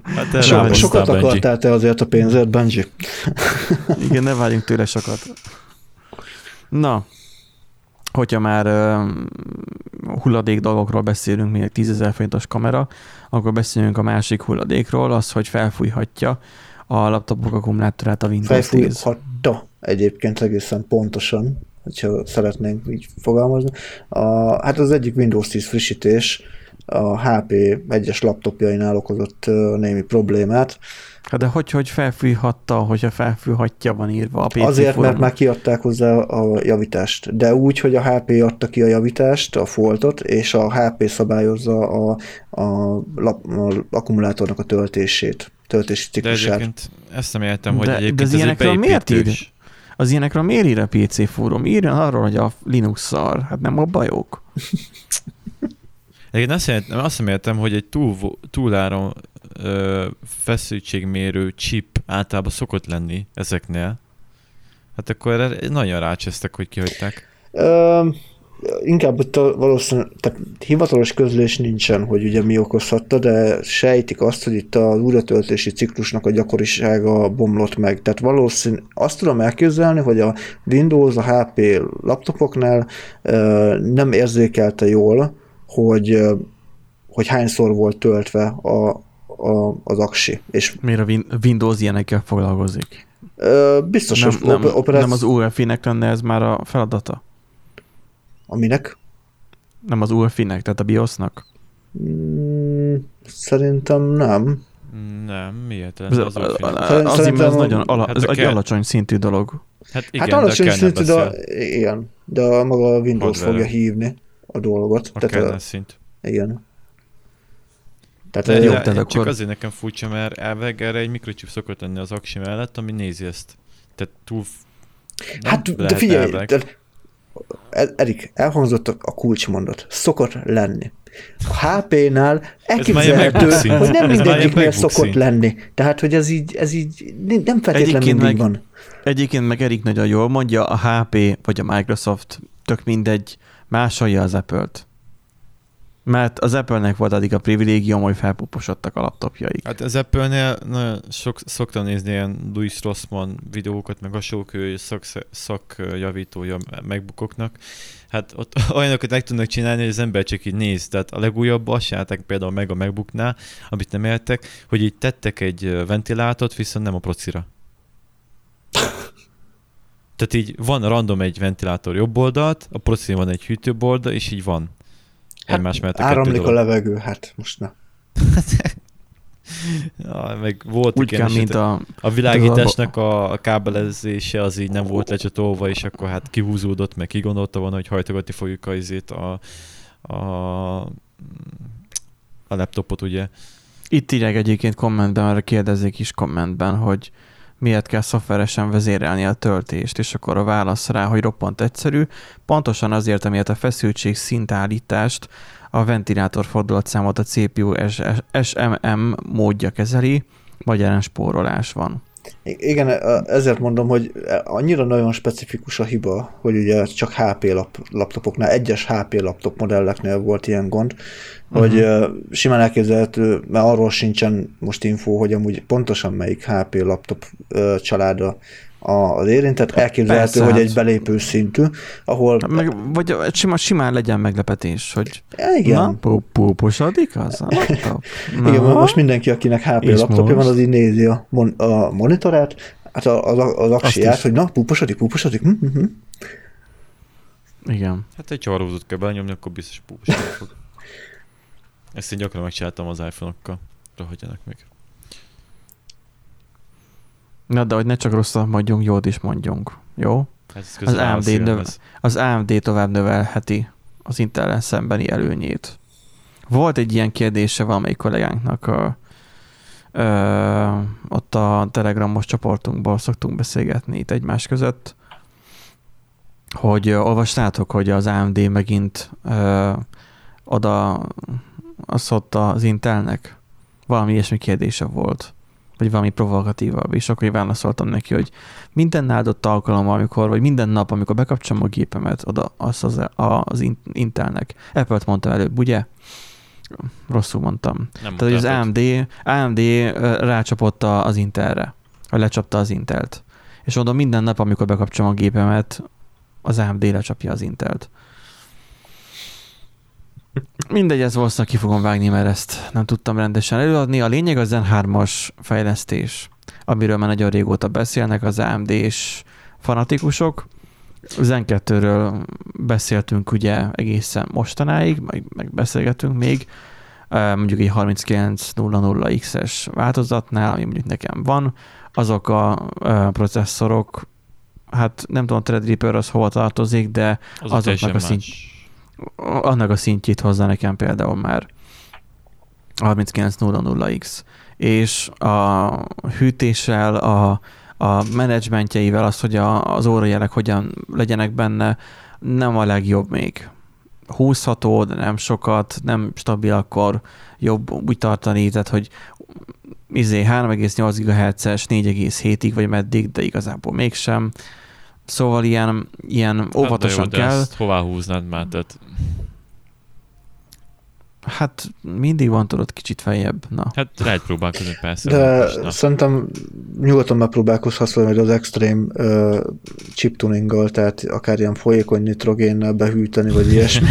Hát So, sokat Benji. akartál te azért a pénzért, Benji? Igen, ne várjunk tőle sokat. Na, hogyha már uh, hulladék dolgokról beszélünk, még 10 ezer forintos kamera, akkor beszéljünk a másik hulladékról, az, hogy felfújhatja a laptopok akkumulátorát a Windows 10. Felfújhatta egyébként egészen pontosan, hogyha szeretnénk így fogalmazni. A, hát az egyik Windows 10 frissítés a HP egyes laptopjainál okozott némi problémát. Hát de hogy, hogy felfújhatta, hogyha felfújhatja van írva a PC Azért, mert már kiadták hozzá a javítást. De úgy, hogy a HP adta ki a javítást, a foltot, és a HP szabályozza a, a, lap, a akkumulátornak a töltését, töltési De ciklusát. egyébként ezt nem értem, hogy De- de egyébként az ez egy ilyenekről miért beépítős. Az ilyenekről miért ír a PC fórum? Írjon arról, hogy a Linux szar. Hát nem a bajok. Egyébként azt, értem, azt nem értem, hogy egy túl, túláron ö, feszültségmérő chip általában szokott lenni ezeknél. Hát akkor erre nagyon rácsesztek, hogy kihagyták. Ö, inkább ott valószínűleg, tehát hivatalos közlés nincsen, hogy ugye mi okozhatta, de sejtik azt, hogy itt az újratöltési ciklusnak a gyakorisága bomlott meg. Tehát valószínű, azt tudom elképzelni, hogy a Windows, a HP laptopoknál ö, nem érzékelte jól, hogy, hogy hányszor volt töltve a, a, az aksi. És Miért a Win- Windows ilyenekkel foglalkozik? biztos, Nem, hogy nem, oper- operáció... nem az UEFI-nek lenne ez már a feladata? Aminek? Nem az UEFI-nek, tehát a BIOS-nak? Mm, szerintem nem. Nem, miért? Ez, az az, az, az, Szerintem ez a- nagyon ala, Hát ez de egy kell- alacsony szintű dolog. Hát igen, hát de alacsony kell szintű, de, igen, de a maga a Windows Hardware. fogja hívni a dolgot. A tehát a, szint. igen. Tehát De, jó, de tehát csak akkor- azért nekem furcsa, mert elveg erre egy mikrochip szokott lenni az aksi mellett, ami nézi ezt. Tehát túl... nem hát de figyelj, elveg. tehát, E- Erik, elhangzott a kulcsmondat. Szokott lenni. A HP-nál elképzelhető, hogy nem mindegyiknél szokott lenni. Tehát, hogy ez így, ez így nem feltétlenül mindig meg- van. Egyébként meg Erik nagyon jól mondja, a HP vagy a Microsoft, tök mindegy, másolja az Apple-t. Mert az Apple-nek volt addig a privilégium, hogy felpuposodtak a laptopjaik. Hát az Apple-nél nagyon sok, szoktam nézni ilyen Louis Rossmann videókat, meg hasonlók, ő szak, szakjavítója megbukoknak. Hát ott olyanokat meg tudnak csinálni, hogy az ember csak így néz. Tehát a legújabb azt csinálták például meg a megbuknál, amit nem értek, hogy így tettek egy ventilátort, viszont nem a procira. Tehát így van random egy ventilátor jobb oldalt, a procin van egy hűtőbb oldal, és így van. Hát Egymás mellett a kettő áramlik a levegő, hát most ne. Ja, meg volt Úgy kell, mint a... A világításnak a, a kábelezése az így nem volt lecsatolva, és akkor hát kihúzódott, meg kigondolta volna, hogy hajtogatni fogjuk a, izét a, a, a laptopot, ugye. Itt írják egyébként kommentben, mert kérdezik is kommentben, hogy miért kell szoftveresen vezérelni a töltést, és akkor a válasz rá, hogy roppant egyszerű, pontosan azért, amiért a feszültség szintállítást a ventilátor fordulatszámot a CPU SMM módja kezeli, magyarán spórolás van. Igen, e- ezért mondom, hogy annyira nagyon specifikus a hiba, hogy ugye csak HP lap, laptopoknál, egyes HP laptop modelleknél volt ilyen gond, uh-huh. hogy ö, simán elképzelhető, mert arról sincsen most info, hogy amúgy pontosan melyik HP laptop családa az érintett, elképzelhető, Persze, hogy hát. egy belépő szintű, ahol... Meg, vagy sima, simán legyen meglepetés, hogy Ja, igen. na, pú- púposodik az a laptop? Na, Igen, most mindenki, akinek HP És laptopja most? van, az így nézi a, mon- a monitorát, hát a- az, az aksiát, hogy na, púposodik, púposodik. Hm, hm, hm. Igen. Hát egy csavarhúzót kell belenyomni, akkor biztos púposodni fog. Ezt én gyakran megcsináltam az iPhone-okkal. Rohadjanak meg. Na, de hogy ne csak rosszat mondjunk, jót is mondjunk. Jó? Ez Az AMD szívemhez. Az AMD tovább növelheti az intel szembeni előnyét. Volt egy ilyen kérdése valamelyik kollégánknak a, Ö, ott a Telegramos csoportunkból szoktunk beszélgetni itt egymás között, hogy ö, olvastátok, hogy az AMD megint ö, oda azt az Intelnek, valami ilyesmi kérdése volt, vagy valami provokatívabb, és akkor én válaszoltam neki, hogy minden áldott alkalom, amikor, vagy minden nap, amikor bekapcsolom a gépemet, oda az, az, az Intelnek. Apple-t mondtam előbb, ugye? Rosszul mondtam. Nem Tehát, hogy az. AMD, AMD rácsapott az Intelre, vagy lecsapta az Intelt. És mondom, minden nap, amikor bekapcsolom a gépemet, az AMD lecsapja az Intelt. Mindegy, ez valószínűleg ki fogom vágni, mert ezt nem tudtam rendesen előadni. A lényeg az Zen 3-as fejlesztés, amiről már nagyon régóta beszélnek az AMD-s fanatikusok. Zen 2-ről beszéltünk ugye egészen mostanáig, meg, meg beszélgetünk még, mondjuk egy 3900X-es változatnál, ami mondjuk nekem van, azok a processzorok, hát nem tudom, Threadripper az hova tartozik, de Az azoknak a más. Annak a szintjét hozza nekem például már 3900X. És a hűtéssel, a, a menedzsmentjeivel, az, hogy a, az órajelek hogyan legyenek benne, nem a legjobb még. Húzható, de nem sokat, nem stabil, akkor jobb úgy tartani, tehát hogy izé 3,8 GHz-es 4,7-ig vagy meddig, de igazából mégsem. Szóval ilyen, ilyen óvatosan hát jó, de kell. ezt hová húznád már? Tehát, Hát mindig van tudod kicsit feljebb. Na. hát lehet próbálkozni persze. De most, szerintem nyugodtan megpróbálkozhatsz majd az extrém uh, chip tuninggal, tehát akár ilyen folyékony nitrogénnel behűteni, vagy ilyesmi.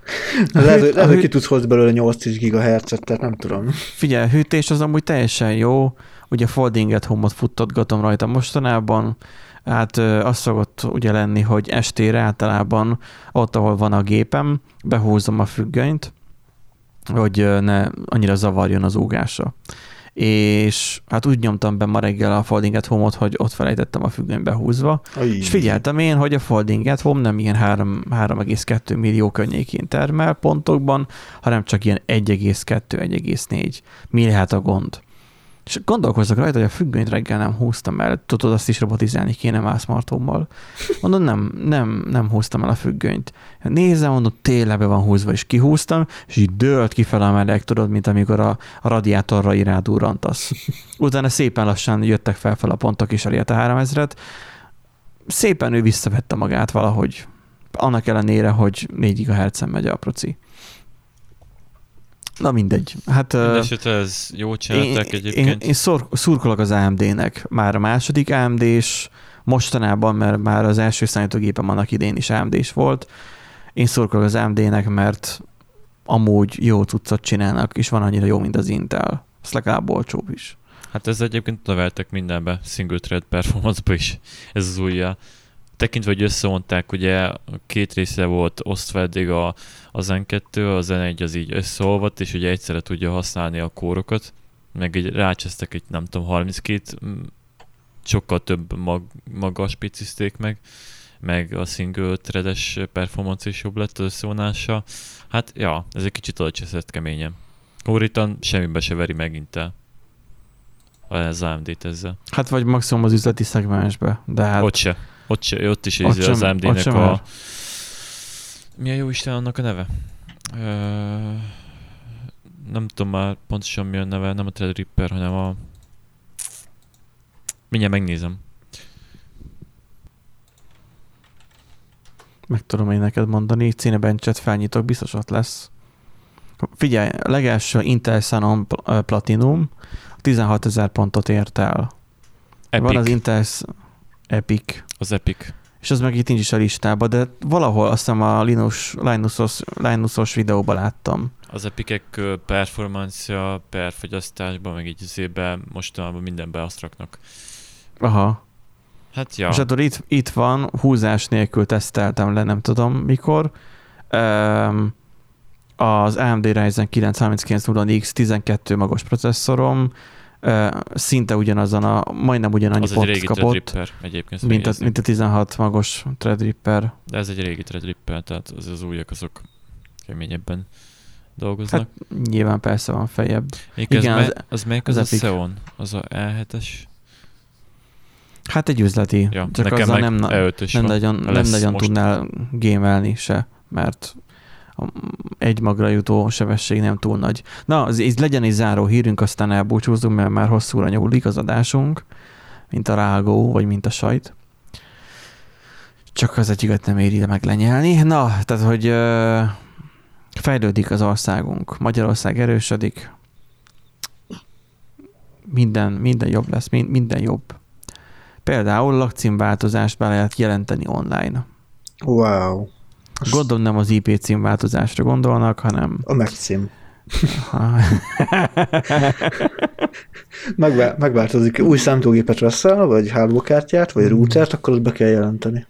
lehet, hogy- lehet, hogy ki tudsz hozni belőle 8-10 GHz-et, tehát nem tudom. Figyelj, hűtés az amúgy teljesen jó. Ugye Folding at Home-ot futtatgatom rajta mostanában. Hát az szokott ugye lenni, hogy estére általában ott, ahol van a gépem, behúzom a függönyt, hogy ne annyira zavarjon az úgása. És hát úgy nyomtam be ma reggel a Folding at Home-ot, hogy ott felejtettem a függöny behúzva, És figyeltem én, hogy a Folding at Home nem ilyen 3, 3,2 millió környékén termel pontokban, hanem csak ilyen 1,2-1,4. Mi lehet a gond? És gondolkozok rajta, hogy a függönyt reggel nem húztam el, tudod, azt is robotizálni kéne már smartphone-mal. Mondom, nem, nem, nem húztam el a függönyt. Nézem, mondom, tényleg be van húzva, és kihúztam, és így dőlt kifele a meleg, tudod, mint amikor a, a radiátorra irádúrantasz. Utána szépen lassan jöttek fel fel a pontok, és elérte 3000-et. Szépen ő visszavette magát valahogy. Annak ellenére, hogy 4 GHz-en megy a proci. Na mindegy. Hát ö, Mindenesetre ez jó csinálták én, egyébként. én szor, szurkolok az AMD-nek. Már a második AMD-s, mostanában, mert már az első számítógépem annak idén is AMD-s volt. Én szurkolok az AMD-nek, mert amúgy jó cuccot csinálnak, és van annyira jó, mint az Intel. Ez legalább olcsóbb is. Hát ez egyébként növeltek mindenbe, single thread performance-ba is, ez az újja. Tekintve, hogy összevonták, ugye két része volt osztva eddig a, a Zen 2, a Zen 1 az így összeolvadt, és ugye egyszerre tudja használni a kórokat, meg egy rácseztek egy, nem tudom, 32, mm, sokkal több mag, magas spicizték meg, meg a single threades performance is jobb lett az összevonása. Hát, ja, ez egy kicsit odacseszett keményen. Konkrétan semmibe se veri megint el az AMD-t ezzel. Hát vagy maximum az üzleti szegmensbe, de Hát, ott se. Ott, se, ott is Ott az sem- AMD-nek sem a... már. Mi a jó Isten annak a neve? Ö... Nem tudom már pontosan mi a neve, nem a Threadripper, hanem a... Mindjárt megnézem. meg tudom én neked mondani, Cinebencset felnyitok, biztos ott lesz. Figyelj, a legelső Intel Xenon Pl- Platinum 16 ezer pontot ért el. Epic. Van az Intel Epic, az Epic. és az meg itt nincs is a listában, de valahol azt hiszem a Linus, Linusos, Linusos videóban láttam. Az Epicek ö, performance per fogyasztásban, meg így azért mostanában mindenbe azt raknak. Aha. Hát Ja. És akkor itt, itt van, húzás nélkül teszteltem le, nem tudom mikor. Um, az AMD Ryzen 9 3900X 12 magos processzorom, szinte ugyanazon a, majdnem ugyanannyi az pont kapott, egyébként. mint a, mint a 16 magos Threadripper. De ez egy régi Threadripper, tehát az, az újak azok keményebben dolgoznak. Hát nyilván persze van feljebb. Igen, igen, az, me- az melyik az, az a. Xeon? Az a E7-es? Hát egy üzleti. Ja, Csak azzal nem, E5-ös nem van. nagyon, nem nagyon tudnál gémelni se, mert egy magra jutó sebesség nem túl nagy. Na, ez, ez legyen egy záró hírünk, aztán elbúcsúzunk, mert már hosszúra nyúlik az adásunk, mint a rágó, vagy mint a sajt. Csak az egyiket nem éri meg lenyelni. Na, tehát, hogy ö, fejlődik az országunk. Magyarország erősödik. Minden, minden jobb lesz, min- minden jobb. Például lakcímváltozást be lehet jelenteni online. Wow. Gondolom nem az IP címváltozásra gondolnak, hanem... A. Ha... Megvá- megváltozik, új számítógépet veszel, vagy hálókártyát, vagy routert, akkor azt be kell jelenteni.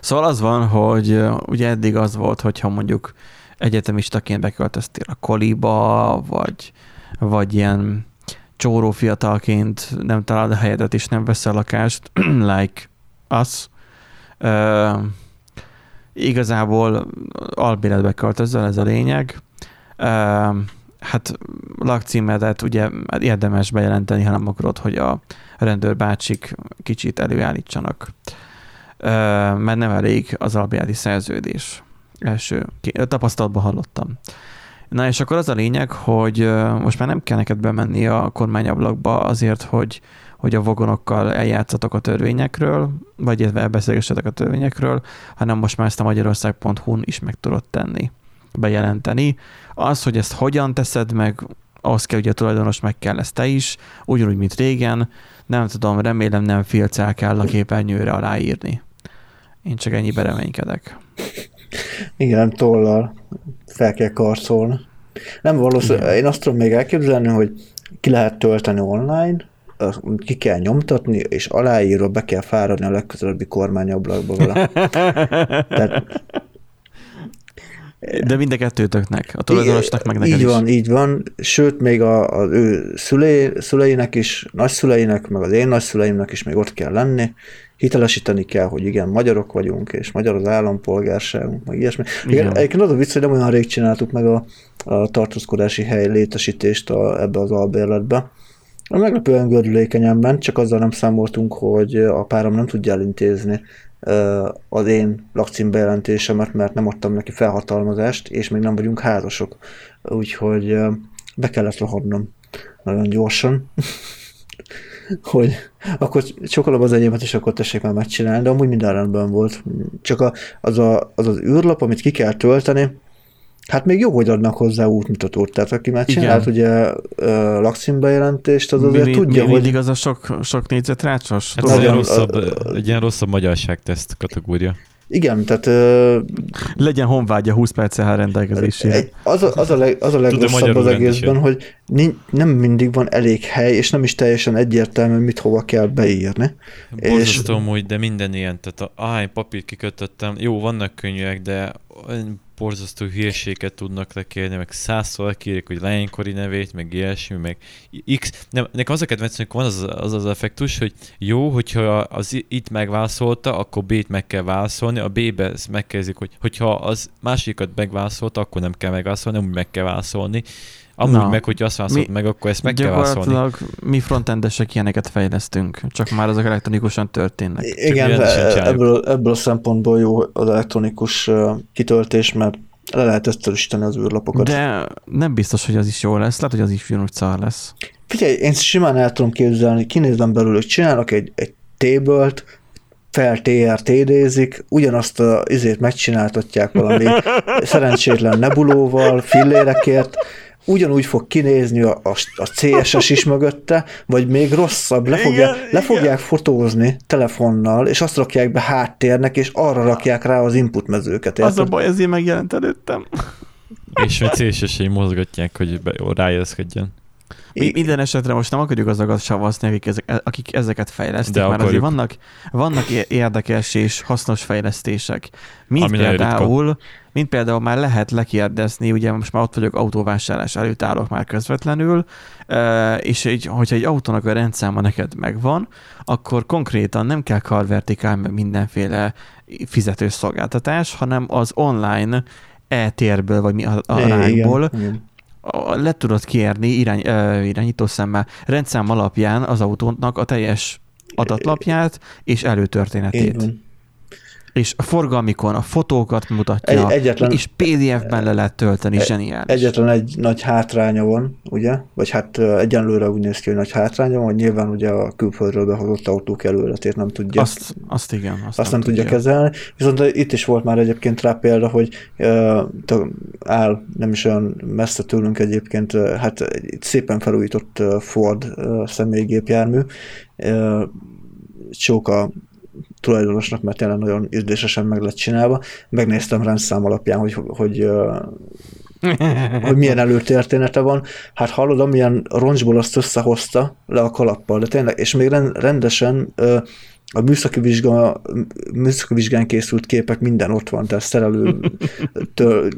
Szóval az van, hogy ugye eddig az volt, hogyha mondjuk egyetemistaként beköltöztél a koliba, vagy, vagy ilyen csóró fiatalként nem találod a helyedet, és nem veszel lakást, like us, igazából albéletbe költözöl, ez a lényeg. Hát lakcímedet ugye érdemes bejelenteni, ha nem akarod, hogy a rendőrbácsik kicsit előállítsanak. Mert nem elég az albérleti szerződés. Első tapasztalatban hallottam. Na és akkor az a lényeg, hogy most már nem kell neked bemenni a kormányablakba azért, hogy, hogy a vagonokkal eljátszatok a törvényekről, vagy illetve elbeszélgessetek a törvényekről, hanem most már ezt a magyarország.hu-n is meg tudod tenni, bejelenteni. Az, hogy ezt hogyan teszed meg, ahhoz kell, hogy a tulajdonos meg kell ezt te is, ugyanúgy, mint régen, nem tudom, remélem nem filccel kell a képernyőre aláírni. Én csak ennyibe reménykedek. Igen, tollal fel kell karcolni. Nem valószínű, Igen. én azt tudom még elképzelni, hogy ki lehet tölteni online, ki kell nyomtatni, és aláírva be kell fáradni a legközelebbi kormányablakba vele. Tehát, De mind a kettőtöknek, a tulajdonosnak meg neked így is. van, így van. Sőt, még a, az ő szülei, szüleinek is, nagyszüleinek, meg az én nagyszüleimnek is még ott kell lenni. Hitelesíteni kell, hogy igen, magyarok vagyunk, és magyar az állampolgárságunk, meg ilyesmi. Igen. Egyébként az a vicc, hogy nem olyan rég csináltuk meg a, a tartózkodási hely létesítést a, ebbe az albérletbe. Meglepően gördülékenyen ment, csak azzal nem számoltunk, hogy a párom nem tudja elintézni az én lakcímbejelentésemet, mert nem adtam neki felhatalmazást, és még nem vagyunk házasok. Úgyhogy be kellett rohadnom nagyon gyorsan, hogy akkor csokolom az enyémet, és akkor tessék már megcsinálni, de amúgy minden rendben volt. Csak a, az, a, az az űrlap, amit ki kell tölteni, Hát még jó, hogy adnak hozzá útmutatót, tehát aki már Igen. csinált ugye ö, lakcímbejelentést, az azért mi, tudja, mi, hogy mindig az a sok, sok négyzetrácsos? Hát ez egy, rosszabb, a- egy ilyen rosszabb magyarságteszt kategória. igen, tehát ö, Legyen honvágya 20 perccel áll rendelkezésére. az, a, az, a leg, az a legrosszabb az egészben, hogy nincs, nem mindig van elég hely, és nem is teljesen egyértelmű, mit hova kell beírni. És- Borzasztó amúgy, de minden ilyen, tehát a, ahány papírt kikötöttem, jó, vannak könnyűek, de borzasztó hírséget tudnak lekérni, meg százszor lekérik, hogy lánykori nevét, meg ilyesmi, meg X. Nem, nekem az a kedvenc, hogy van az, az az effektus, hogy jó, hogyha az itt megválaszolta, akkor B-t meg kell válaszolni, a B-be megkezdik, hogy hogyha az másikat megválaszolta, akkor nem kell megválaszolni, amúgy meg kell válaszolni. Amúgy Na, meg, hogyha azt válaszolt mi- meg, akkor ezt meg kell válaszolni. Mi frontendesek ilyeneket fejlesztünk, csak már azok elektronikusan történnek. Igen, ebből, ebből a szempontból jó az elektronikus kitöltés, mert le lehet tesztelősíteni az űrlapokat. De nem biztos, hogy az is jó lesz, lehet, hogy az is ugyanúgy szar lesz. Figyelj, én simán el tudom képzelni, kinézem belőle, hogy csinálnak egy, egy table-t, fel TRTD-zik, ugyanazt a izét megcsináltatják valami szerencsétlen nebulóval, fillérekért, ugyanúgy fog kinézni a, a, a CSS is mögötte, vagy még rosszabb, le, fogják, Igen, le fogják fotózni telefonnal, és azt rakják be háttérnek, és arra rakják rá az input mezőket. Az a baj, ezért megjelent előttem. És hogy CSS-ei mozgatják, hogy be, rájeszkedjen. Mi, minden esetre most nem akarjuk azokat savazni, akik, ezek, akik ezeket fejlesztik, De mert azért vannak, vannak érdekes és hasznos fejlesztések. Mint Ami például, mint például már lehet lekérdezni, ugye most már ott vagyok autóvásárlás előtt állok már közvetlenül, és egy, hogyha egy autónak a rendszáma neked megvan, akkor konkrétan nem kell karvertikál mindenféle fizetős szolgáltatás, hanem az online e-térből, vagy mi a, a rákból, le tudod kérni irány, ö, irányítószemmel, rendszám alapján az autónak a teljes adatlapját és előtörténetét. van. És a forgalmikon a fotókat mutatja, Egy, egyetlen, és PDF-ben le lehet tölteni, Egy- zseniális. egyetlen egy nagy hátránya van, ugye? Vagy hát egyenlőre úgy néz ki, hogy nagy hátránya van, hogy nyilván ugye a külföldről behozott autók előletét nem tudja. Azt, azt igen. Azt, azt nem tudja kezelni. Viszont itt is volt már egyébként rá példa, hogy uh, áll nem is olyan messze tőlünk egyébként, uh, hát egy szépen felújított uh, Ford uh, személygépjármű. Uh, Csók a tulajdonosnak, mert tényleg nagyon ízlésesen meg lett csinálva. Megnéztem rendszám alapján, hogy, hogy, uh, hogy milyen előtörténete van. Hát hallod, amilyen roncsból azt összehozta le a kalappal, de tényleg, és még ren- rendesen a műszaki, vizsga, műszaki vizsgán készült képek minden ott van, tehát szerelő, től,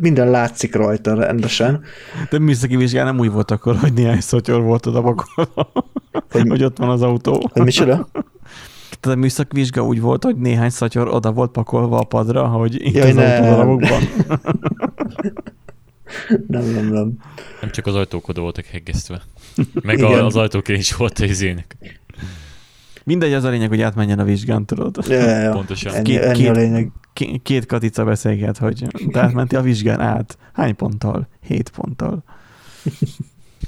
minden látszik rajta rendesen. De műszaki vizsgán nem úgy volt akkor, hogy néhány szotyor volt oda pakolva, Hogy- hogy ott van az autó. Hogy micsoda? Tehát a műszaki vizsga úgy volt, hogy néhány szatyor oda volt pakolva a padra, hogy itt Jaj, az nem. autódarabokban. Nem, nem, nem. Nem csak az ajtók oda voltak heggesztve. Meg Igen. a, az ajtók is volt a izének. Mindegy, az a lényeg, hogy átmenjen a vizsgán, tudod. Ja, ja, ja. Pontosan. Ennyi, Két- ennyi a két- lényeg. K- két katica beszélget, hogy te átmenti a vizsgán át. Hány ponttal? Hét ponttal.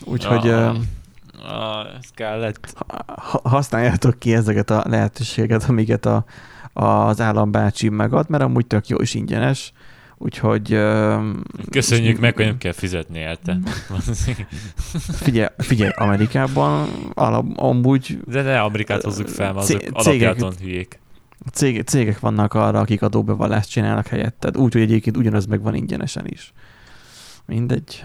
Úgyhogy Ah. ah. Kellett. ha- használjátok ki ezeket a lehetőséget, amiket a, az állambácsi megad, mert amúgy tök jó és ingyenes. Úgyhogy Köszönjük meg, hogy nem kell fizetni érte. figyelj, figyelj Amerikában alap, amúgy De ne Amerikát hozzuk fel, azok Cé- alapjáton hülyék. cég, cégek vannak arra, akik adóbevallást csinálnak helyetted. Úgyhogy egyébként ugyanaz meg van ingyenesen is. Mindegy.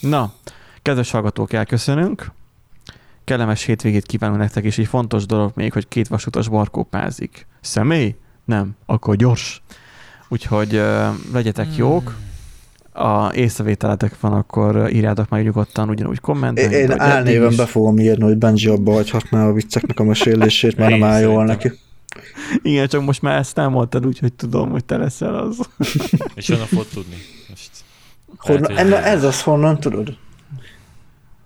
Na, kedves hallgatók, elköszönünk. Kellemes hétvégét kívánunk nektek, és egy fontos dolog még, hogy két vasutas barkó pázik. Személy? Nem. Akkor gyors. Úgyhogy uh, legyetek jók. A észrevételetek van, akkor írjátok meg nyugodtan ugyanúgy Én, kommentelni. én álnéven be fogom írni, hogy Benji abba hagyhatná a vicceknek a mesélését, mert nem áll jól Szerintem. neki. Igen, csak most már ezt nem mondtad, úgyhogy tudom, hogy te leszel az. És honnan fog tudni? Most, Honnan, ez az honnan, tudod?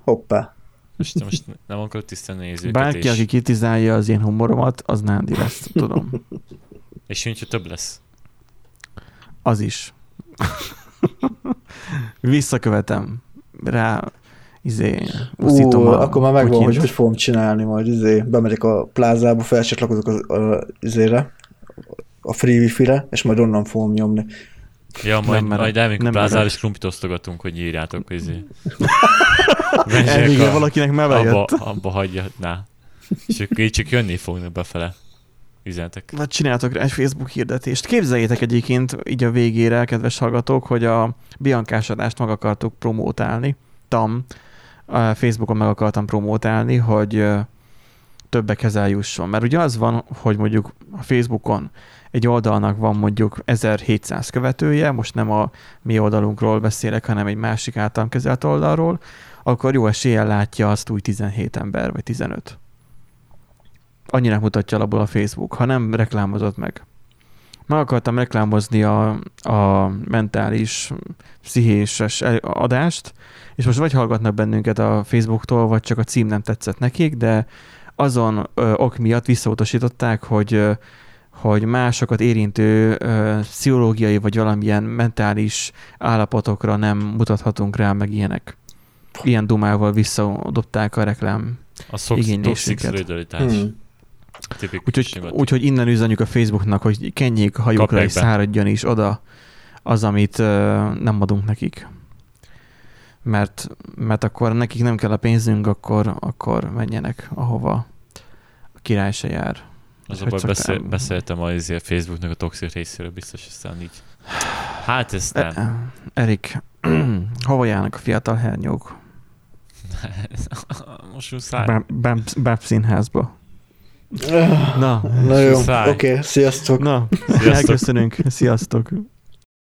Hoppá. most, most nem akarok tisztelni nézőket, Bárki, és, aki kritizálja az én humoromat, az Nándi lesz, tudom. és mint, hogy több lesz. Az is. Visszakövetem rá, izé, Ú, a akkor már megvan, hogy Putyint. hogy fogom csinálni majd, izé, bemegyek a plázába, felcsatlakozok az a, izére, a free wifi-re, és majd onnan fogom nyomni. Ja, majd, merek. majd elmegyünk a Nem plázára, merek. és krumplit osztogatunk, hogy írjátok, hogy izé. Elvégre valakinek abba, bejött. abba hagyja, na. És ők így csak jönni fognak befele. Üzenetek. Vagy csináltok rá egy Facebook hirdetést. Képzeljétek egyébként így a végére, kedves hallgatók, hogy a Biankás adást meg akartuk promótálni. Tam, a Facebookon meg akartam promótálni, hogy többekhez eljusson. Mert ugye az van, hogy mondjuk a Facebookon egy oldalnak van mondjuk 1700 követője, most nem a mi oldalunkról beszélek, hanem egy másik általam kezelt oldalról, akkor jó eséllyel látja azt úgy 17 ember, vagy 15 annyira mutatja alapból a Facebook, ha nem reklámozott meg. Meg akartam reklámozni a, a mentális, pszichéses adást, és most vagy hallgatnak bennünket a Facebooktól, vagy csak a cím nem tetszett nekik, de azon ö, ok miatt visszautasították, hogy ö, hogy másokat érintő ö, pszichológiai vagy valamilyen mentális állapotokra nem mutathatunk rá, meg ilyenek. Ilyen dumával visszadobták a reklám A szox, szolidaritás. Hmm. Úgyhogy, úgyhogy innen üzenjük a Facebooknak, hogy kenjék a hajukra Kapják és be. száradjon is oda az, amit uh, nem adunk nekik. Mert, mert akkor nekik nem kell a pénzünk, akkor, akkor menjenek, ahova a király se jár. Az a hogy baj, szoktál- beszél, beszéltem a izé, Facebooknak a toxic részéről, biztos aztán így. Hát ezt nem. Erik, hova járnak a fiatal hernyók? Most muszáj. Báb, színházba. Na, Na jó, oké, okay, sziasztok! na, Sziasztok. elköszönünk. Sziasztok.